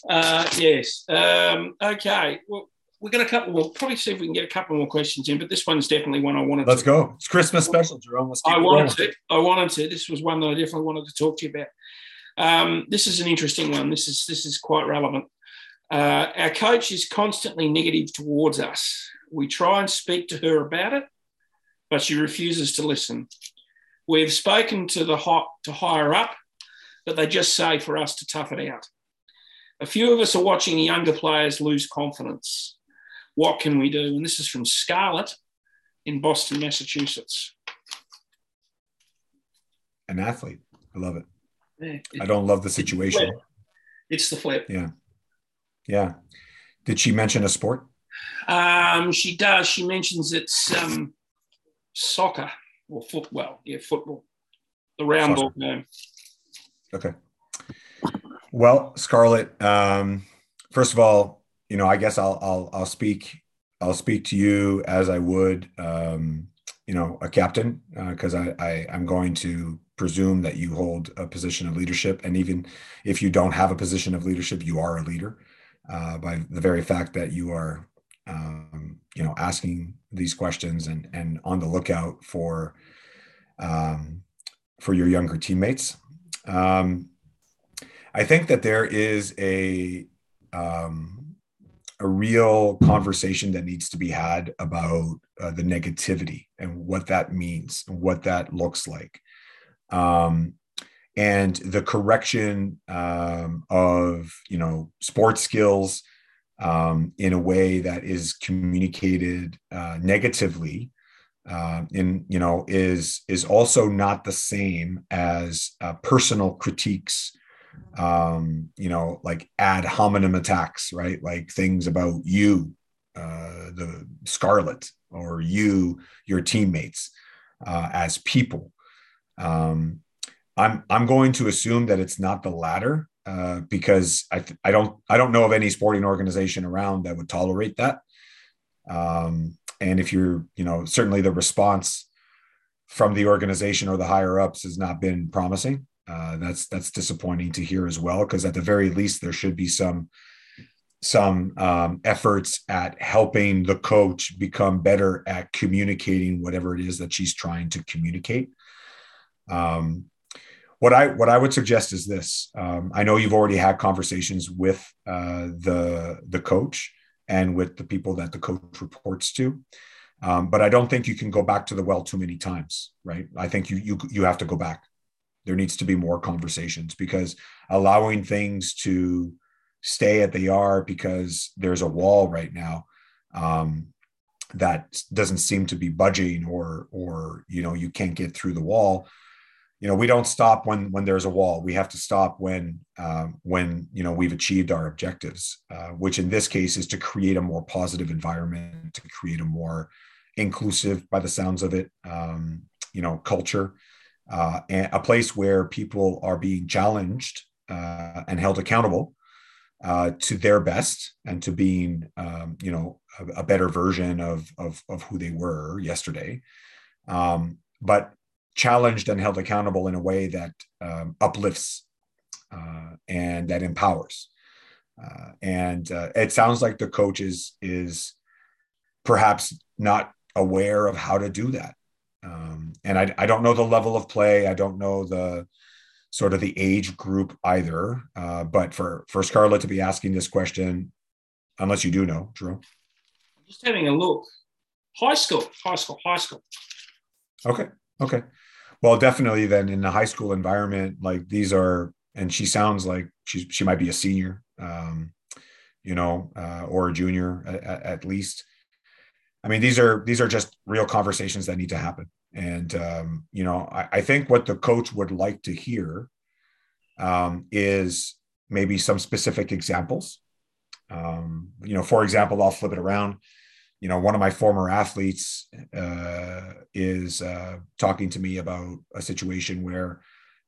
Uh, yes. Um, okay. Well, we're going to couple. We'll probably see if we can get a couple more questions in, but this one's definitely one I wanted. To. Let's to, go. It's Christmas special, Jerome. I wanted to. I wanted to. This was one that I definitely wanted to talk to you about. Um, this is an interesting one. This is this is quite relevant. Uh, our coach is constantly negative towards us. We try and speak to her about it, but she refuses to listen. We've spoken to the hot to higher up, but they just say for us to tough it out. A few of us are watching younger players lose confidence. What can we do? And this is from Scarlett in Boston, Massachusetts. An athlete. I love it. Yeah, I don't love the situation. It's the flip. Yeah. Yeah. Did she mention a sport? Um, she does. She mentions it's um, soccer or foot. Well, yeah, football. The round ball game. Okay. Well, Scarlett. Um, first of all, you know, I guess I'll I'll I'll speak I'll speak to you as I would, um, you know, a captain, because uh, I, I I'm going to presume that you hold a position of leadership, and even if you don't have a position of leadership, you are a leader uh, by the very fact that you are, um, you know, asking these questions and and on the lookout for um, for your younger teammates. Um, I think that there is a um, a real conversation that needs to be had about uh, the negativity and what that means, and what that looks like, um, and the correction um, of you know sports skills um, in a way that is communicated uh, negatively uh, in you know is is also not the same as uh, personal critiques um, you know like ad hominem attacks right like things about you uh, the Scarlett or you your teammates uh, as people um, i'm i'm going to assume that it's not the latter uh, because I, th- I don't I don't know of any sporting organization around that would tolerate that. Um, and if you're, you know, certainly the response from the organization or the higher ups has not been promising. Uh, that's that's disappointing to hear as well, because at the very least there should be some some um, efforts at helping the coach become better at communicating whatever it is that she's trying to communicate. Um, what I what I would suggest is this. Um, I know you've already had conversations with uh, the the coach and with the people that the coach reports to, um, but I don't think you can go back to the well too many times, right? I think you you you have to go back. There needs to be more conversations because allowing things to stay at they are because there's a wall right now um, that doesn't seem to be budging or or you know you can't get through the wall you know we don't stop when when there's a wall. We have to stop when um, when you know we've achieved our objectives uh, which in this case is to create a more positive environment to create a more inclusive by the sounds of it um, you know culture uh, and a place where people are being challenged uh, and held accountable uh, to their best and to being um, you know a, a, better version of, of of who they were yesterday. Um, but challenged and held accountable in a way that um, uplifts uh, and that empowers. Uh, and uh, it sounds like the coach is is perhaps not aware of how to do that. Um, and I, I don't know the level of play. I don't know the sort of the age group either. Uh, but for for Scarlett to be asking this question, unless you do know, Drew. Just having a look. High school, high school, high school. Okay. Okay. Well, definitely then in the high school environment, like these are, and she sounds like she, she might be a senior, um, you know, uh, or a junior at, at, least. I mean, these are, these are just real conversations that need to happen. And, um, you know, I, I think what the coach would like to hear um, is maybe some specific examples. Um, you know, for example, I'll flip it around. You know, one of my former athletes uh, is uh, talking to me about a situation where,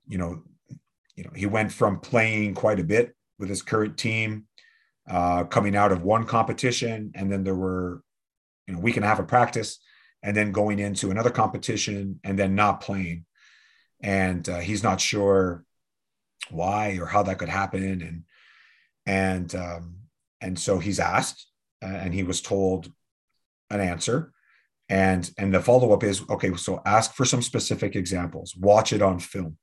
you know, you know, he went from playing quite a bit with his current team, uh, coming out of one competition, and then there were, you know, week and a half of practice, and then going into another competition, and then not playing, and uh, he's not sure why or how that could happen, and and um, and so he's asked, uh, and he was told an answer, and and the follow up is okay. So ask for some specific examples, watch it on film.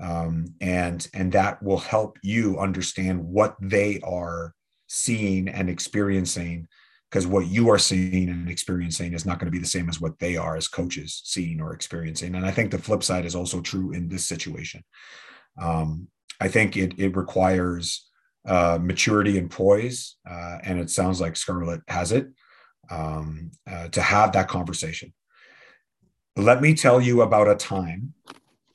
Um, and and that will help you understand what they are seeing and experiencing because what you are seeing and experiencing is not going to be the same as what they are as coaches seeing or experiencing. And i think the flip side is also true in this situation. Um, i think it, it requires uh, maturity and poise uh, and it sounds like scarlett has it um, uh, to have that conversation let me tell you about a time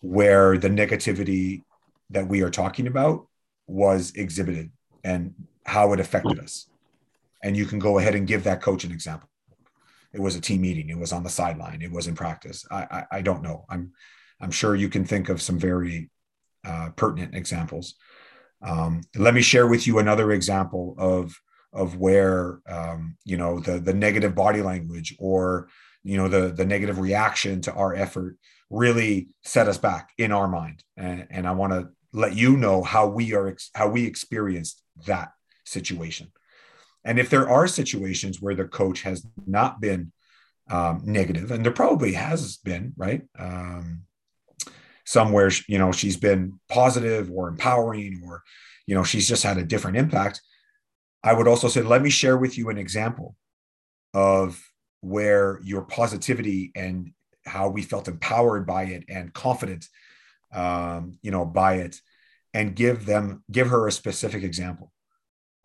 where the negativity that we are talking about was exhibited and how it affected us. And you can go ahead and give that coach an example. It was a team meeting. It was on the sideline. It was in practice. I, I, I don't know. I'm, I'm sure you can think of some very uh, pertinent examples. Um, let me share with you another example of of where um, you know the the negative body language or you know the the negative reaction to our effort really set us back in our mind. And, and i want to let you know how we are how we experienced that situation. And if there are situations where the coach has not been um, negative and there probably has been right? Um, somewhere you know she's been positive or empowering or you know she's just had a different impact i would also say let me share with you an example of where your positivity and how we felt empowered by it and confident, um, you know, by it, and give them give her a specific example.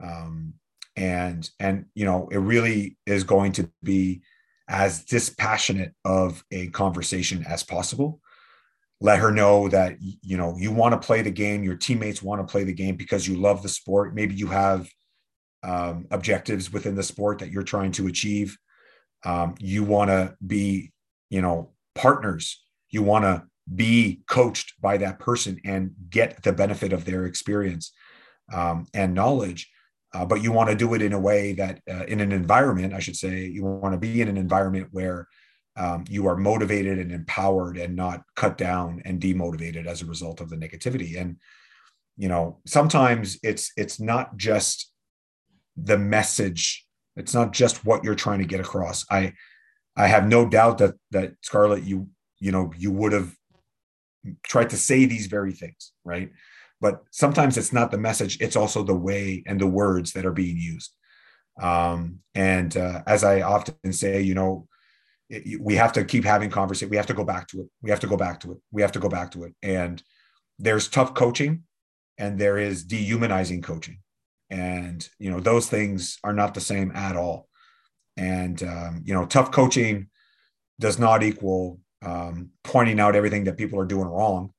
Um, and and you know, it really is going to be as dispassionate of a conversation as possible. Let her know that you know you want to play the game. Your teammates want to play the game because you love the sport. Maybe you have um, objectives within the sport that you're trying to achieve. Um, you want to be you know partners. You want to be coached by that person and get the benefit of their experience um, and knowledge. Uh, but you want to do it in a way that uh, in an environment i should say you want to be in an environment where um, you are motivated and empowered and not cut down and demotivated as a result of the negativity. And you know sometimes it's it's not just the message it's not just what you're trying to get across i I have no doubt that that Scarlett, you you know, you would have tried to say these very things, right? But sometimes it's not the message; it's also the way and the words that are being used. Um, and uh, as I often say, you know, it, we have to keep having conversation. We have to go back to it. We have to go back to it. We have to go back to it. And there's tough coaching, and there is dehumanizing coaching, and you know those things are not the same at all. And, um, you know, tough coaching does not equal um, pointing out everything that people are doing wrong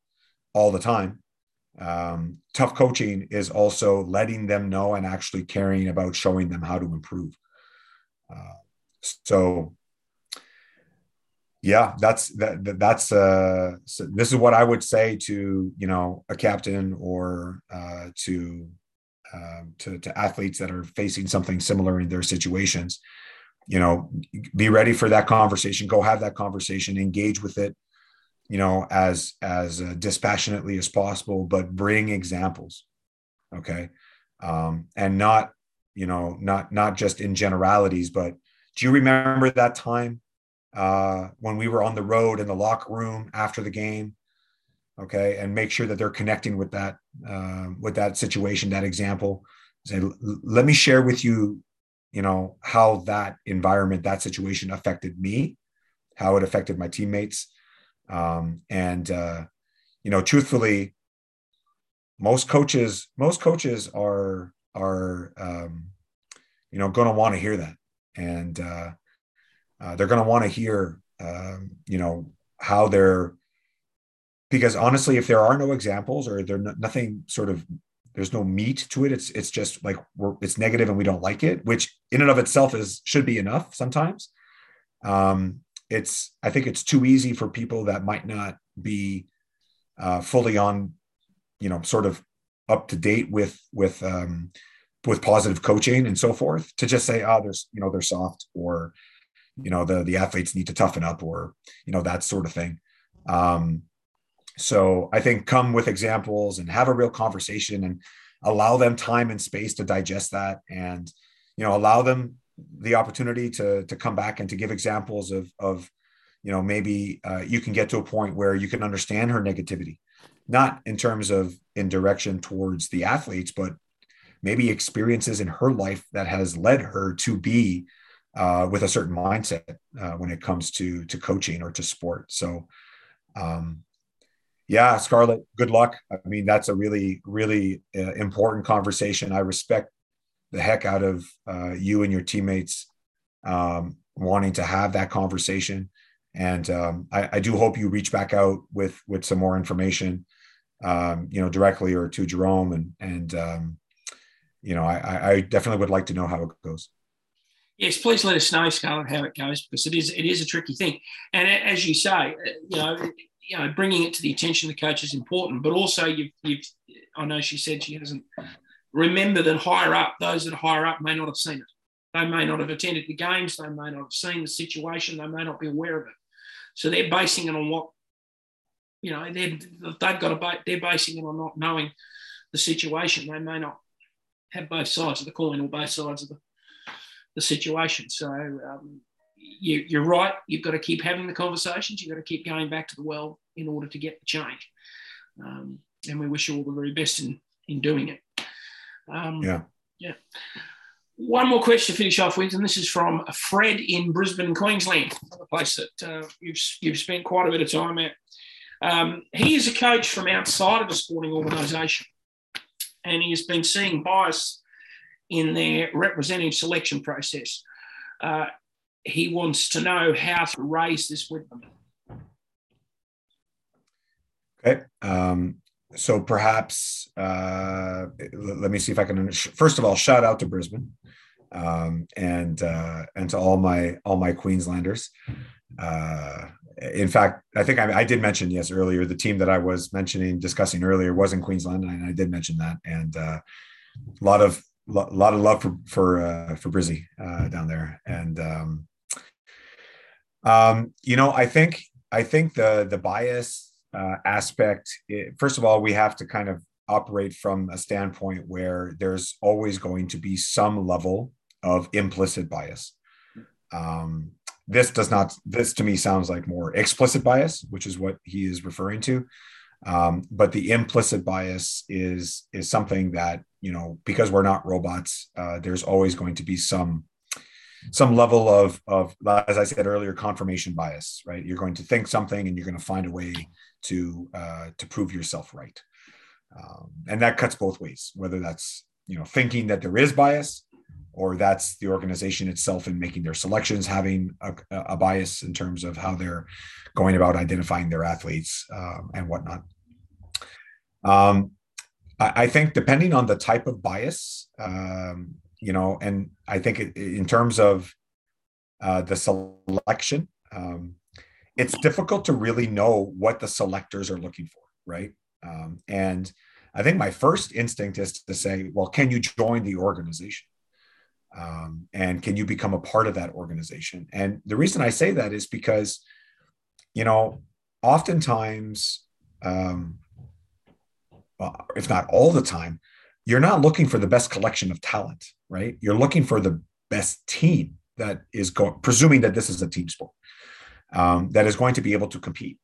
all the time. Um, tough coaching is also letting them know and actually caring about showing them how to improve. Uh, so, yeah, that's that. That's uh, so this is what I would say to you know a captain or uh, to uh, to to athletes that are facing something similar in their situations you know be ready for that conversation go have that conversation engage with it you know as as uh, dispassionately as possible but bring examples okay? Um and not you know not not just in generalities but do you remember that time uh when we were on the road in the locker room after the game okay and make sure that they're connecting with that uh, with that situation that example. Say let me share with you you know how that environment that situation affected me how it affected my teammates. Um, and uh, you know truthfully most coaches most coaches are are um, you know going to want to hear that. And uh, uh, they're going to want to hear um, you know how they're because honestly if there are no examples or there nothing sort of there's no meat to it. It's it's just like we're it's negative and we don't like it, which in and of itself is should be enough sometimes. Um, it's I think it's too easy for people that might not be uh, fully on, you know, sort of up to date with with um, with positive coaching and so forth to just say, oh, there's you know they're soft or you know the the athletes need to toughen up or you know that sort of thing. Um, so I think come with examples and have a real conversation and allow them time and space to digest that and you know allow them the opportunity to to come back and to give examples of of you know maybe uh, you can get to a point where you can understand her negativity not in terms of in direction towards the athletes but maybe experiences in her life that has led her to be uh, with a certain mindset uh, when it comes to to coaching or to sport. So um, yeah scarlett good luck. I mean that's a really really uh, important conversation. I respect the heck out of uh, you and your teammates um, wanting to have that conversation. And um, I, I, do hope you reach back out with with some more information um, you know directly or to jerome. And and um, you know I, I definitely would like to know how it goes. Yes please let us know scarlett how it goes because it is it is a tricky thing. And as you say uh, you know you know bringing it to the attention of the coach is important but also you've you've i know she said she hasn't remembered that higher up, those that are higher up may not have seen it. They may not have attended the games. They may not have seen the situation. They may not be aware of it. So they're basing it on what, you know, they've, they've got a, they're basing it on not knowing the situation. They may not have both sides of the coin or both sides of the, the situation. So um, you, you're right. You've got to keep having the conversations. You've got to keep going back to the well in order to get the change. Um, and we wish you all the very best in, in doing it. Um, yeah. Yeah. One more question to finish off with, and this is from Fred in Brisbane, Queensland, a place that uh, you've, you've spent quite a bit of time at. Um, he is a coach from outside of a sporting organisation, and he has been seeing bias in their representative selection process. Uh, he wants to know how to raise this with them. Okay. Um, so perhaps uh, let me see if I can. First of all, shout out to Brisbane um, and uh, and to all my all my Queenslanders. Uh, in fact, I think I, I, did mention yes earlier. The team that I was mentioning discussing earlier was in Queensland, and I did mention that. And uh, a lot of a lot of love for for uh, for Brizzy uh, down there. And um, um, you know, I think I think the the bias uh, aspect, it, first of all, we have to kind of operate from a standpoint where there's always going to be some level of implicit bias. Um, this does not, this to me sounds like more explicit bias, which is what he is referring to. Um, but the implicit bias is is something that you know because we're not robots. Uh, there's always going to be some some level of of as I said earlier, confirmation bias. Right, you're going to think something and you're going to find a way to uh, to prove yourself right, um, and that cuts both ways. Whether that's you know thinking that there is bias, or that's the organization itself in making their selections having a, a bias in terms of how they're going about identifying their athletes um, and whatnot. Um, I, think depending on the type of bias, um, you know, and I think in terms of uh, the selection, um, it's difficult to really know what the selectors are looking for, right? Um, and I think my first instinct is to say, well, can you join the organization? Um, and can you become a part of that organization? And the reason I say that is because, you know, oftentimes, um, well, if not all the time, you're not looking for the best collection of talent, right? You're looking for the best team that is going, presuming that this is a team sport um, that is going to be able to compete.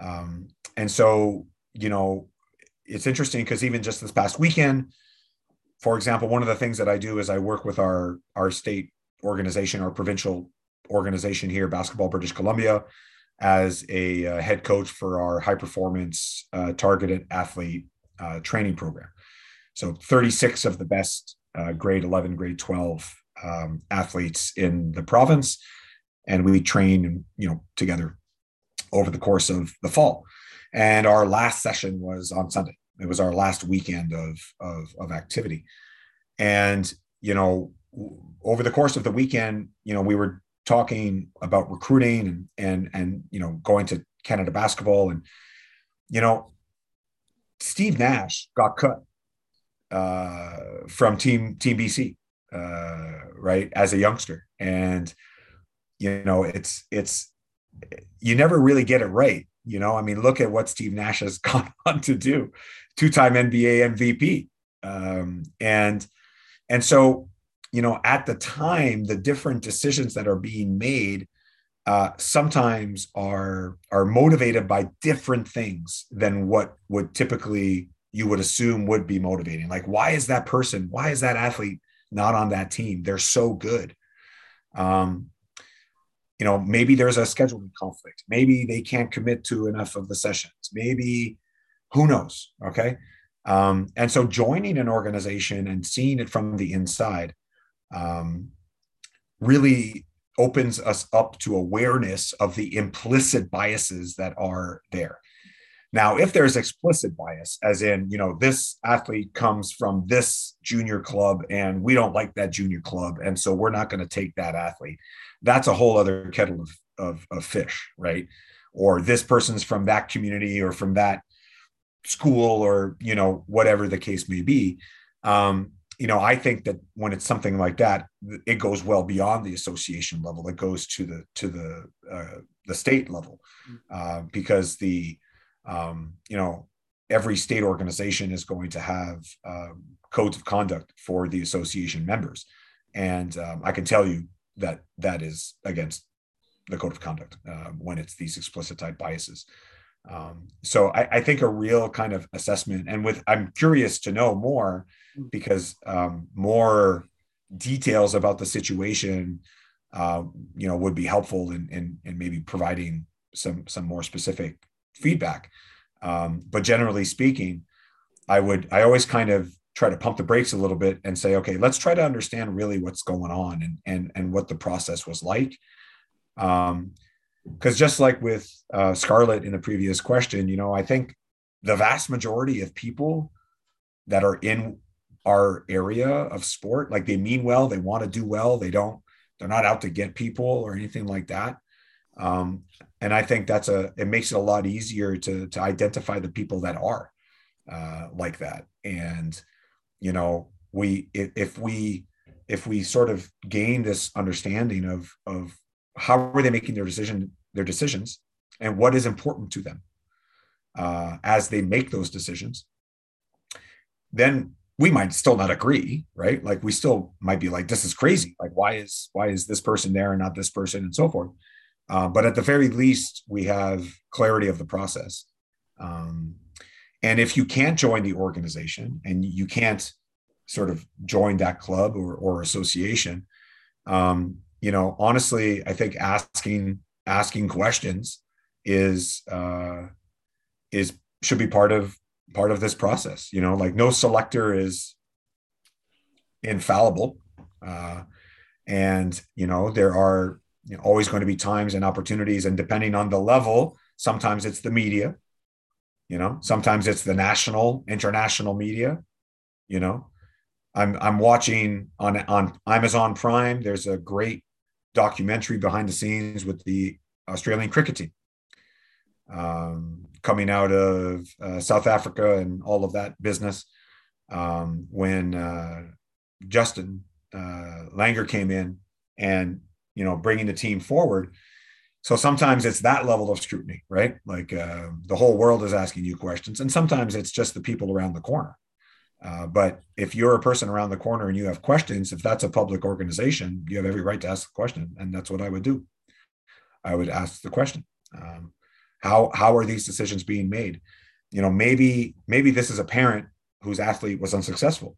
Um, and so, you know, it's interesting because even just this past weekend, for example, one of the things that I do is I work with our our state organization, our provincial organization here, Basketball British Columbia, as a uh, head coach for our high performance uh, targeted athlete uh, training program. So 36 of the best uh, grade 11, grade 12 um, athletes in the province. And we train you know together over the course of the fall. And our last session was on sunday. It was our last weekend of of, of activity, and you know, over the course of the weekend, you know, we were talking about recruiting and and and you know going to Canada basketball. And you know Steve Nash got cut uh, from team team BC uh, right as a youngster. And you know it's it's you never really get it right you know? I mean look at what Steve Nash has *laughs* gone on to do two-time NBA MVP um, and and so you know, at the time, the different decisions that are being made uh, sometimes are are motivated by different things than what would typically you would assume would be motivating. Like, why is that person? Why is that athlete not on that team? They're so good. Um, you know, maybe there's a scheduling conflict. Maybe they can't commit to enough of the sessions. Maybe, who knows? Okay. Um, and so joining an organization and seeing it from the inside um, really opens us up to awareness of the implicit biases that are there. Now, if there's explicit bias, as in, you know, this athlete comes from this junior club and we don't like that junior club, and so we're not going to take that athlete, that's a whole other kettle of, of, of fish, right? Or this person's from that community or from that school or, you know, whatever the case may be. Um, you know, I think that when it's something like that, it goes well beyond the association level. It goes to the to the uh, the state level, mm. uh, because the um, you know every state organization is going to have um, codes of conduct for the association members, and um, I can tell you that that is against the code of conduct uh, when it's these explicit type biases. Um, so I, I, think a real kind of assessment, and with I'm curious to know more mm. because um, more details about the situation, uh, you know, would be helpful in, in, in maybe providing some some more specific feedback. Um, but generally speaking, I would I always kind of try to pump the brakes a little bit and say, okay, let's try to understand really what's going on and and and what the process was like. Um, because just like with uh, Scarlett in the previous question, you know, I think the vast majority of people that are in our area of sport, like they mean well, they want to do well, they don't, they're not out to get people or anything like that. Um, and I think that's a, it makes it a lot easier to to identify the people that are uh, like that. And you know, we if, if we if we sort of gain this understanding of of how are they making their decision their decisions and what is important to them uh, as they make those decisions, then we might still not agree, right? Like we still might be like, this is crazy. Like, why is why is this person there and not this person, and so forth. Uh, but at the very least, we have clarity of the process. Um, and if you can't join the organization and you can't sort of join that club or, or association, um, you know, honestly, I think asking asking questions is uh, is should be part of part of this process. You know, like no selector is infallible, uh, and you know there are you know, always going to be times and opportunities, and depending on the level, sometimes it's the media. You know, sometimes it's the national, international media. You know, I'm I'm watching on on Amazon Prime. There's a great documentary behind the scenes with the Australian cricket team um, coming out of uh, South Africa and all of that business. Um, when uh, Justin uh, Langer came in and you know bringing the team forward. So sometimes it's that level of scrutiny, right? Like uh, the whole world is asking you questions, and sometimes it's just the people around the corner. Uh, but if you're a person around the corner and you have questions, if that's a public organization, you have every right to ask the question, and that's what I would do. I would ask the question: um, How how are these decisions being made? You know, maybe maybe this is a parent whose athlete was unsuccessful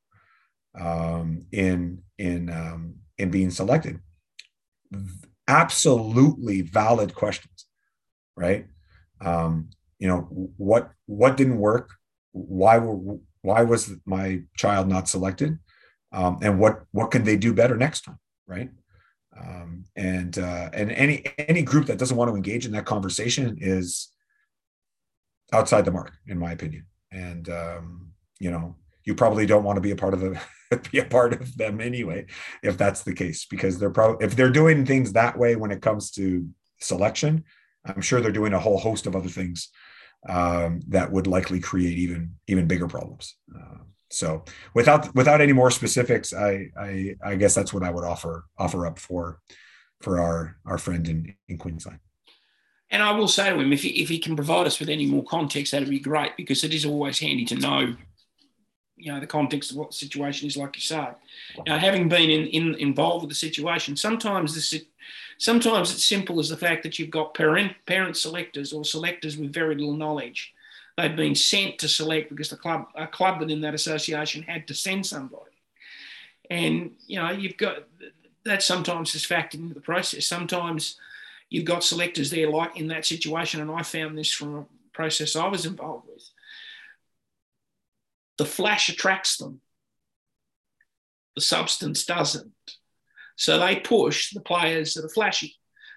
um, in in um, in being selected. Absolutely valid questions, right? Um, you know, what what didn't work? Why were why was my child not selected um, and what what can they do better next time right um, and uh, and any any group that doesn't want to engage in that conversation is outside the mark in my opinion and um, you know you probably don't want to be a part of the *laughs* be a part of them anyway if that's the case because they're probably if they're doing things that way when it comes to selection i'm sure they're doing a whole host of other things um, that would likely create even even bigger problems. Uh, so without without any more specifics I, I i guess that's what i would offer offer up for for our our friend in in queensland. And I will say to him, if he, if he can provide us with any more context, that'd be great because it is always handy to know you know the context of what the situation is, like you say. Know, having been in, in involved with the situation, sometimes this sometimes it's simple as the fact that you've got parent parent selectors or selectors with very little knowledge. They've been sent to select because the club a club within that association had to send somebody, and you know you've got that sometimes is factored into the process. Sometimes you've got selectors there like in that situation, and I found this from a process I was involved with the flash attracts them, the substance doesn't. So they push the players that are flashy.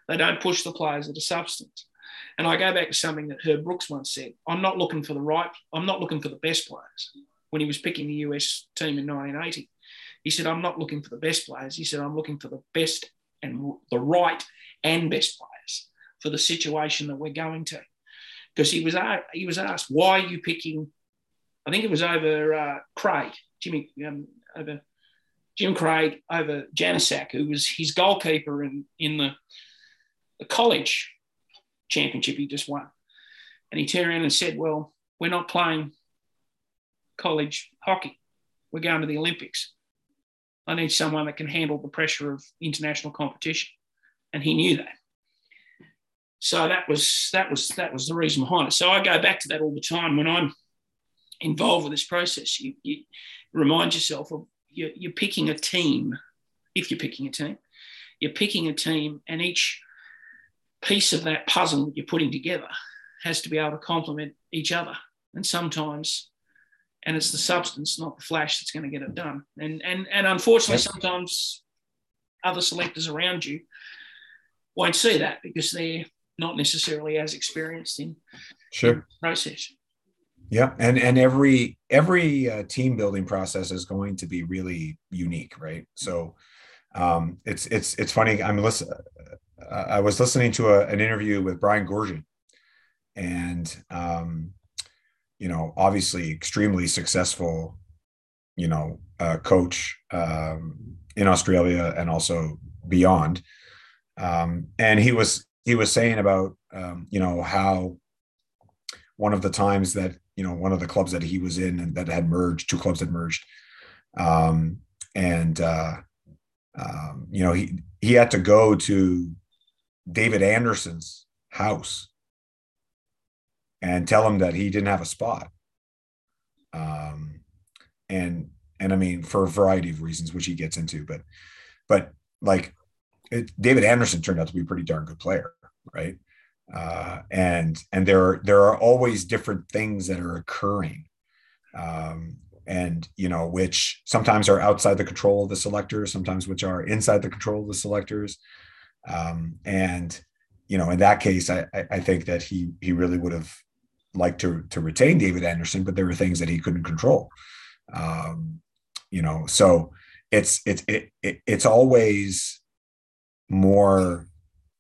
They don't push the players that are substance. And I go back to something that Herb Brooks once said I'm not looking for the right, I'm not looking for the best players. When he was picking the US team in 1980, he said, I'm not looking for the best players. He said, I'm looking for the best and the right and best players for the situation that we're going to. Because he was, he was asked, why are you picking I think it was over uh, Craig, Jimmy, um, over Jim Craig over Janaszak, who was his goalkeeper in, in the, the college championship he just won. And he turned around and said, Well, we're not playing college hockey. We're going to the Olympics. I need someone that can handle the pressure of international competition. And he knew that. So that was that was that was the reason behind it. So I go back to that all the time when I'm involved with this process. You, you remind yourself of you're, you're picking a team, if you're picking a team, you're picking a team, and each piece of that puzzle that you're putting together has to be able to complement each other. And sometimes, and it's the substance, not the flash, that's going to get it done. And and and unfortunately, sometimes other selectors around you won't see that because they're not necessarily as experienced in, sure. process. Yeah, and and every every uh, team building process is going to be really unique, right? So um, it's it's it's funny. I'm listen. Uh, I was listening to a, an interview with Brian Goorjian, and um, you know, obviously extremely successful, you know, uh, coach um, in Australia and also beyond. Um, and he was he was saying about um, you know how one of the times that you know one of the clubs that he was in and that had merged two clubs had merged. Um, and uh, um, you know he he had to go to david andersen's house and tell him that he didn't have a spot. Um, and and i mean for a variety of reasons which he gets into but but like it, david andersen turned out to be a pretty darn good player right uh, and and there are there are always different things that are occurring. Um, and you know which sometimes are outside the control of the selectors sometimes which are inside the control of the selectors. Um, and you know in that case I, I think that he he really would have liked to to retain david andersen but there were things that he couldn't control. Um, you know so it's it's it, it it's always more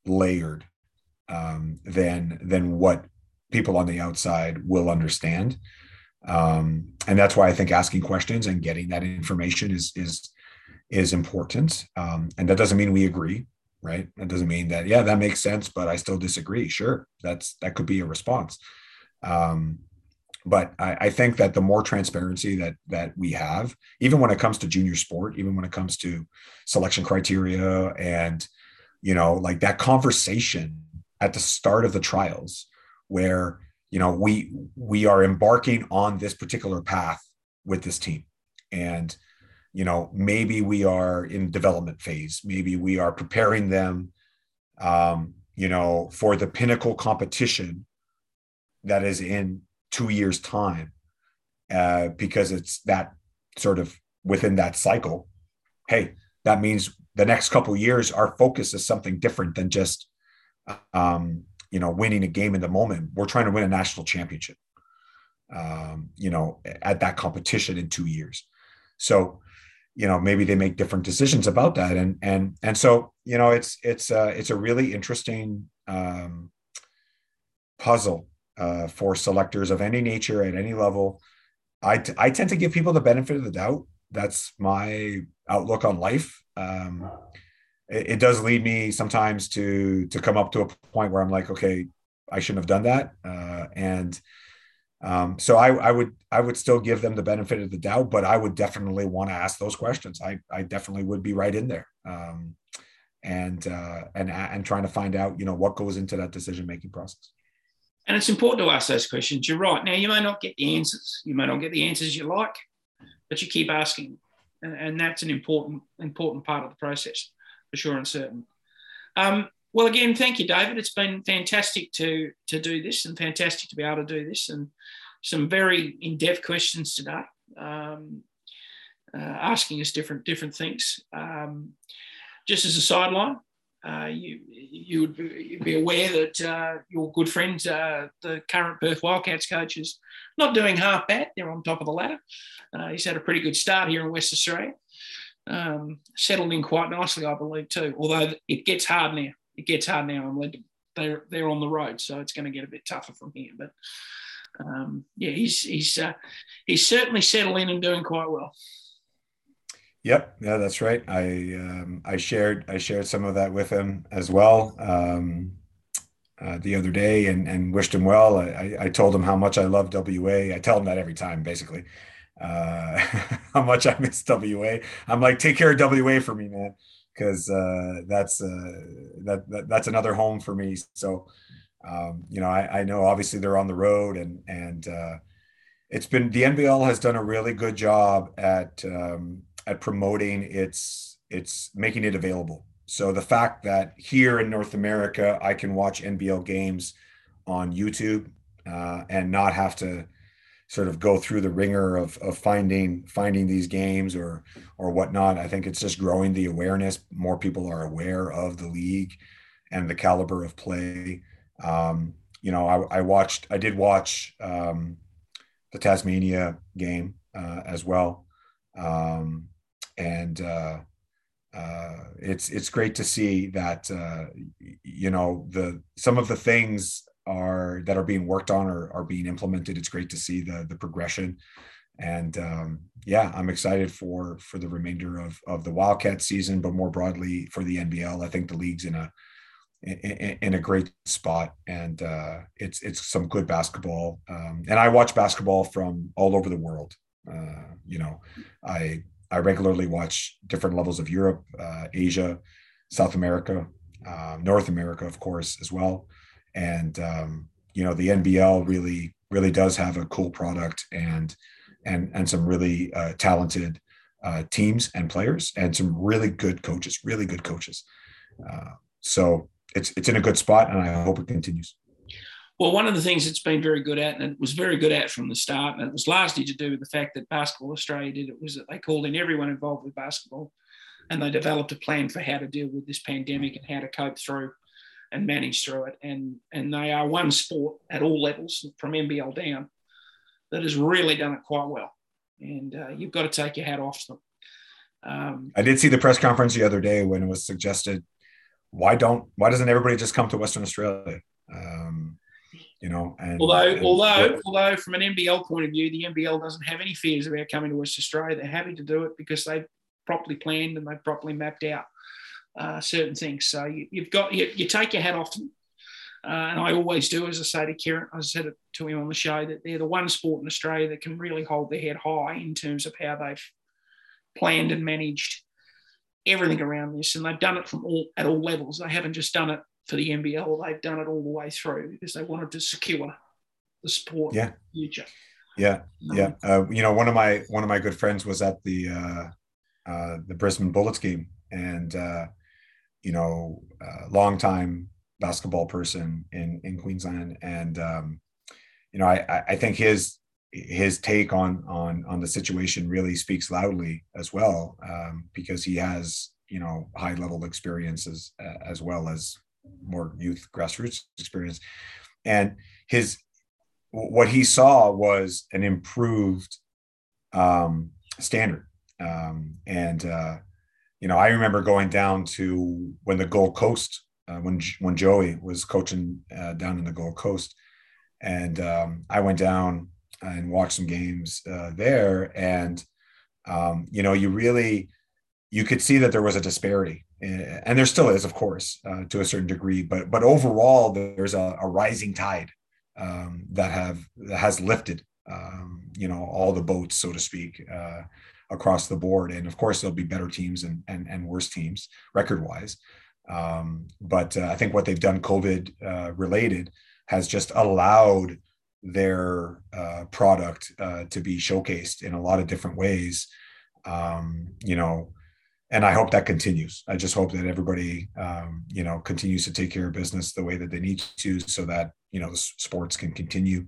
layered um, than than what people on the outside will understand. Um, and that's why I think asking questions and getting that information is is is important. Um, and that doesn't mean we agree, right? That doesn't mean that yeah that makes sense, but I still disagree. Sure, that's that could be a response. Um, but I, I, think that the more transparency that that we have, even when it comes to junior sport, even when it comes to selection criteria and you know like that conversation at the start of the trials where you know we we are embarking on this particular path with this team. And you know maybe we are in development phase. Maybe we are preparing them um, you know for the pinnacle competition that is in two years time uh, because it's that sort of within that cycle. Hey that means the next couple years our focus is something different than just um, you know, winning a game in the moment. We're trying to win a national championship. um, you know, at that competition in two years. So, you know, maybe they make different decisions about that, and and and so you know, it's it's uh, it's a really interesting um, puzzle uh, for selectors of any nature at any level. I, t- I tend to give people the benefit of the doubt. That's my outlook on life. Um, it, it, does lead me sometimes to to come up to a point where I'm like, okay, I shouldn't have done that, uh, and um, so I, I would I would still give them the benefit of the doubt, but I would definitely want to ask those questions. I I definitely would be right in there, um, and uh, and and trying to find out you know what goes into that decision making process. And it's important to ask those questions. You're right. Now, you may not get the answers. You may not get the answers you like, but you keep asking. And, and that's an important, important part of the process, for sure and certain. Um, well, again, thank you, David. It's been fantastic to, to do this and fantastic to be able to do this and some very in-depth questions today, um, uh, asking us different, different things. Um, just as a sideline, uh, you you would be, be aware that uh, your good friend, uh, the current Perth Wildcats coach, is not doing half bad. They're on top of the ladder. Uh, he's had a pretty good start here in West Australia. Um, settled in quite nicely, I believe, too. Although it gets hard now. It gets hard now. I'm led to, they're they're on the road, so it's going to get a bit tougher from here. But um, yeah, he's he's uh, he's certainly settled in and doing quite well. Yep, yeah, that's right. I um, I shared I shared some of that with him as well um, uh, the other day, and and wished him well. I, I told him how much I love WA. I tell him that every time, basically, uh, *laughs* how much I miss WA. I'm like, take care of WA for me, man, because uh, that's uh, that, that that's another home for me. So, um, you know, I, I know obviously they're on the road, and and uh, it's been the NBL has done a really good job at um, at promoting its its making it available. So the fact that here in North America I can watch NBL games on YouTube uh, and not have to sort of go through the ringer of, of finding finding these games or or whatnot. I think it's just growing the awareness. More people are aware of the league and the caliber of play. Um, you know, I, I, watched, I did watch um, the Tasmania game uh, as well. Um, and uh, uh, it's it's great to see that uh, you know the some of the things are that are being worked on or are being implemented. It's great to see the the progression, and um, yeah, I'm excited for for the remainder of of the Wildcat season, but more broadly for the NBL. I think the league's in a in, in a great spot, and uh, it's it's some good basketball. Um, and I watch basketball from all over the world. Uh, you know, I I regularly watch different levels of Europe, uh, Asia, South America, um, North America, of course, as well. And um, you know, the NBL really, really does have a cool product and and and some really uh, talented uh, teams and players, and some really good coaches, really good coaches. Uh, so it's it's in a good spot, and I hope it continues. Well, one of the things it's been very good at, and it was very good at from the start, and it was largely to do with the fact that Basketball Australia did it, was that they called in everyone involved with basketball and they developed a plan for how to deal with this pandemic and how to cope through and manage through it. And, and they are one sport at all levels, from NBL down, that has really done it quite well. And uh, you've got to take your hat off to them. Um, I did see the press conference the other day when it was suggested, why don't why doesn't everybody just come to Western Australia? Um, you know. And, although, and, although, although from an NBL point of view, the NBL doesn't have any fears about coming to West Australia. They're happy to do it because they've properly planned and they've properly mapped out uh, certain things. So you, have got you, you, take your hat off them. Uh, and I always do, as I say to Kieran, I said it to him on the show that they're the one sport in Australia that can really hold their head high in terms of how they've planned and managed everything around this, and they've done it from all at all levels. They haven't just done it for the NBL. They've done it all the way through because they wanted to secure the sport yeah. future. Yeah, um, yeah. Uh, you know, one of my one of my good friends was at the uh, uh, the Brisbane Bullets game, and uh, you know, uh, long time basketball person in in Queensland, and um, you know, I I think his his take on on on the situation really speaks loudly as well um, because he has you know high level experiences uh, as well as more youth grassroots experience and his what he saw was an improved um, standard. Um, and uh, you know, I remember going down to when the Gold Coast, uh, when when Joey was coaching uh, down in the Gold Coast, and um, I went down and watched some games uh, there, and um, you know, you really you could see that there was a disparity. And there still is of course uh, to a certain degree. But but overall there's a, a rising tide um, that have that has lifted um, you know all the boats so to speak uh, across the board. And of course there'll be better teams and and, and worse teams record wise um, but uh, i think what they've done covid uh, related has just allowed their uh, product uh, to be showcased in a lot of different ways. Um, you know and I hope that continues. I just hope that everybody, um, you know, continues to take care of business the way that they need to, so that you know the sports can continue,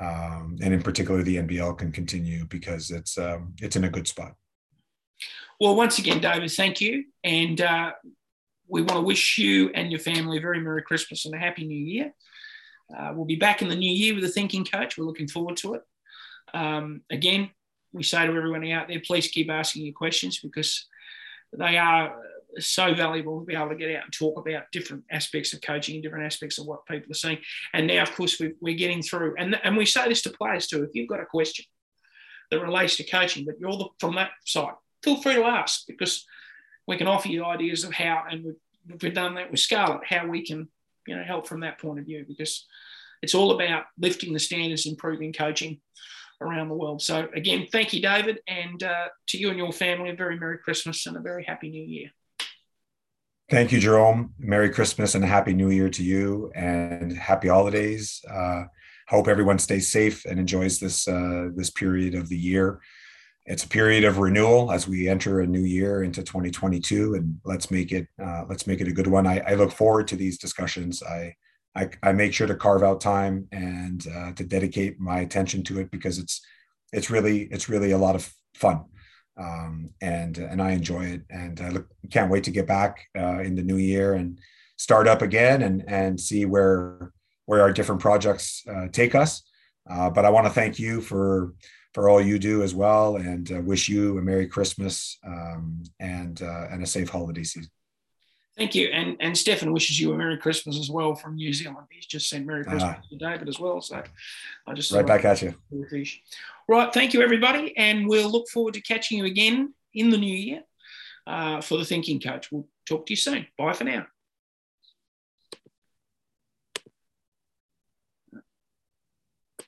um, and in particular the NBL can continue because it's um, it's in a good spot. Well, once again, David, thank you, and uh, we want to wish you and your family a very merry Christmas and a happy New Year. Uh, we'll be back in the new year with a thinking coach. We're looking forward to it. Um, again, we say to everyone out there, please keep asking your questions because they are so valuable to be able to get out and talk about different aspects of coaching, and different aspects of what people are seeing. And now, of course, we are getting through, and, and we say this to players too. If you've got a question that relates to coaching, but you're the, from that side, feel free to ask because we can offer you ideas of how, and we've, we've done that with Scarlett, how we can, you know, help from that point of view because it's all about lifting the standards, improving coaching around the world. So, again, thank you, David, and uh, to you and your family, a very Merry Christmas and a very Happy New Year. Thank you, Jerome. Merry Christmas and Happy New Year to you, and Happy Holidays. Uh, hope everyone stays safe and enjoys this uh, this period of the year. It's a period of renewal as we enter a new year into 2022, and let's make it uh, let's make it a good one. I, I look forward to these discussions. I I, I make sure to carve out time and uh, to dedicate my attention to it because it's it's really it's really a lot of fun um, and and I enjoy it and I look, can't wait to get back uh, in the new year and start up again and and see where where our different projects uh, take us. Uh, but I want to thank you for for all you do as well and uh, wish you a Merry Christmas um, and uh, and a safe holiday season. Thank you. And and Stefan wishes you a Merry Christmas as well from New Zealand. He's just sent Merry Christmas to David as well. So I just right back at you. Right. Thank you, everybody. And we'll look forward to catching you again in the new year uh, for the Thinking Coach. We'll talk to you soon. Bye for now.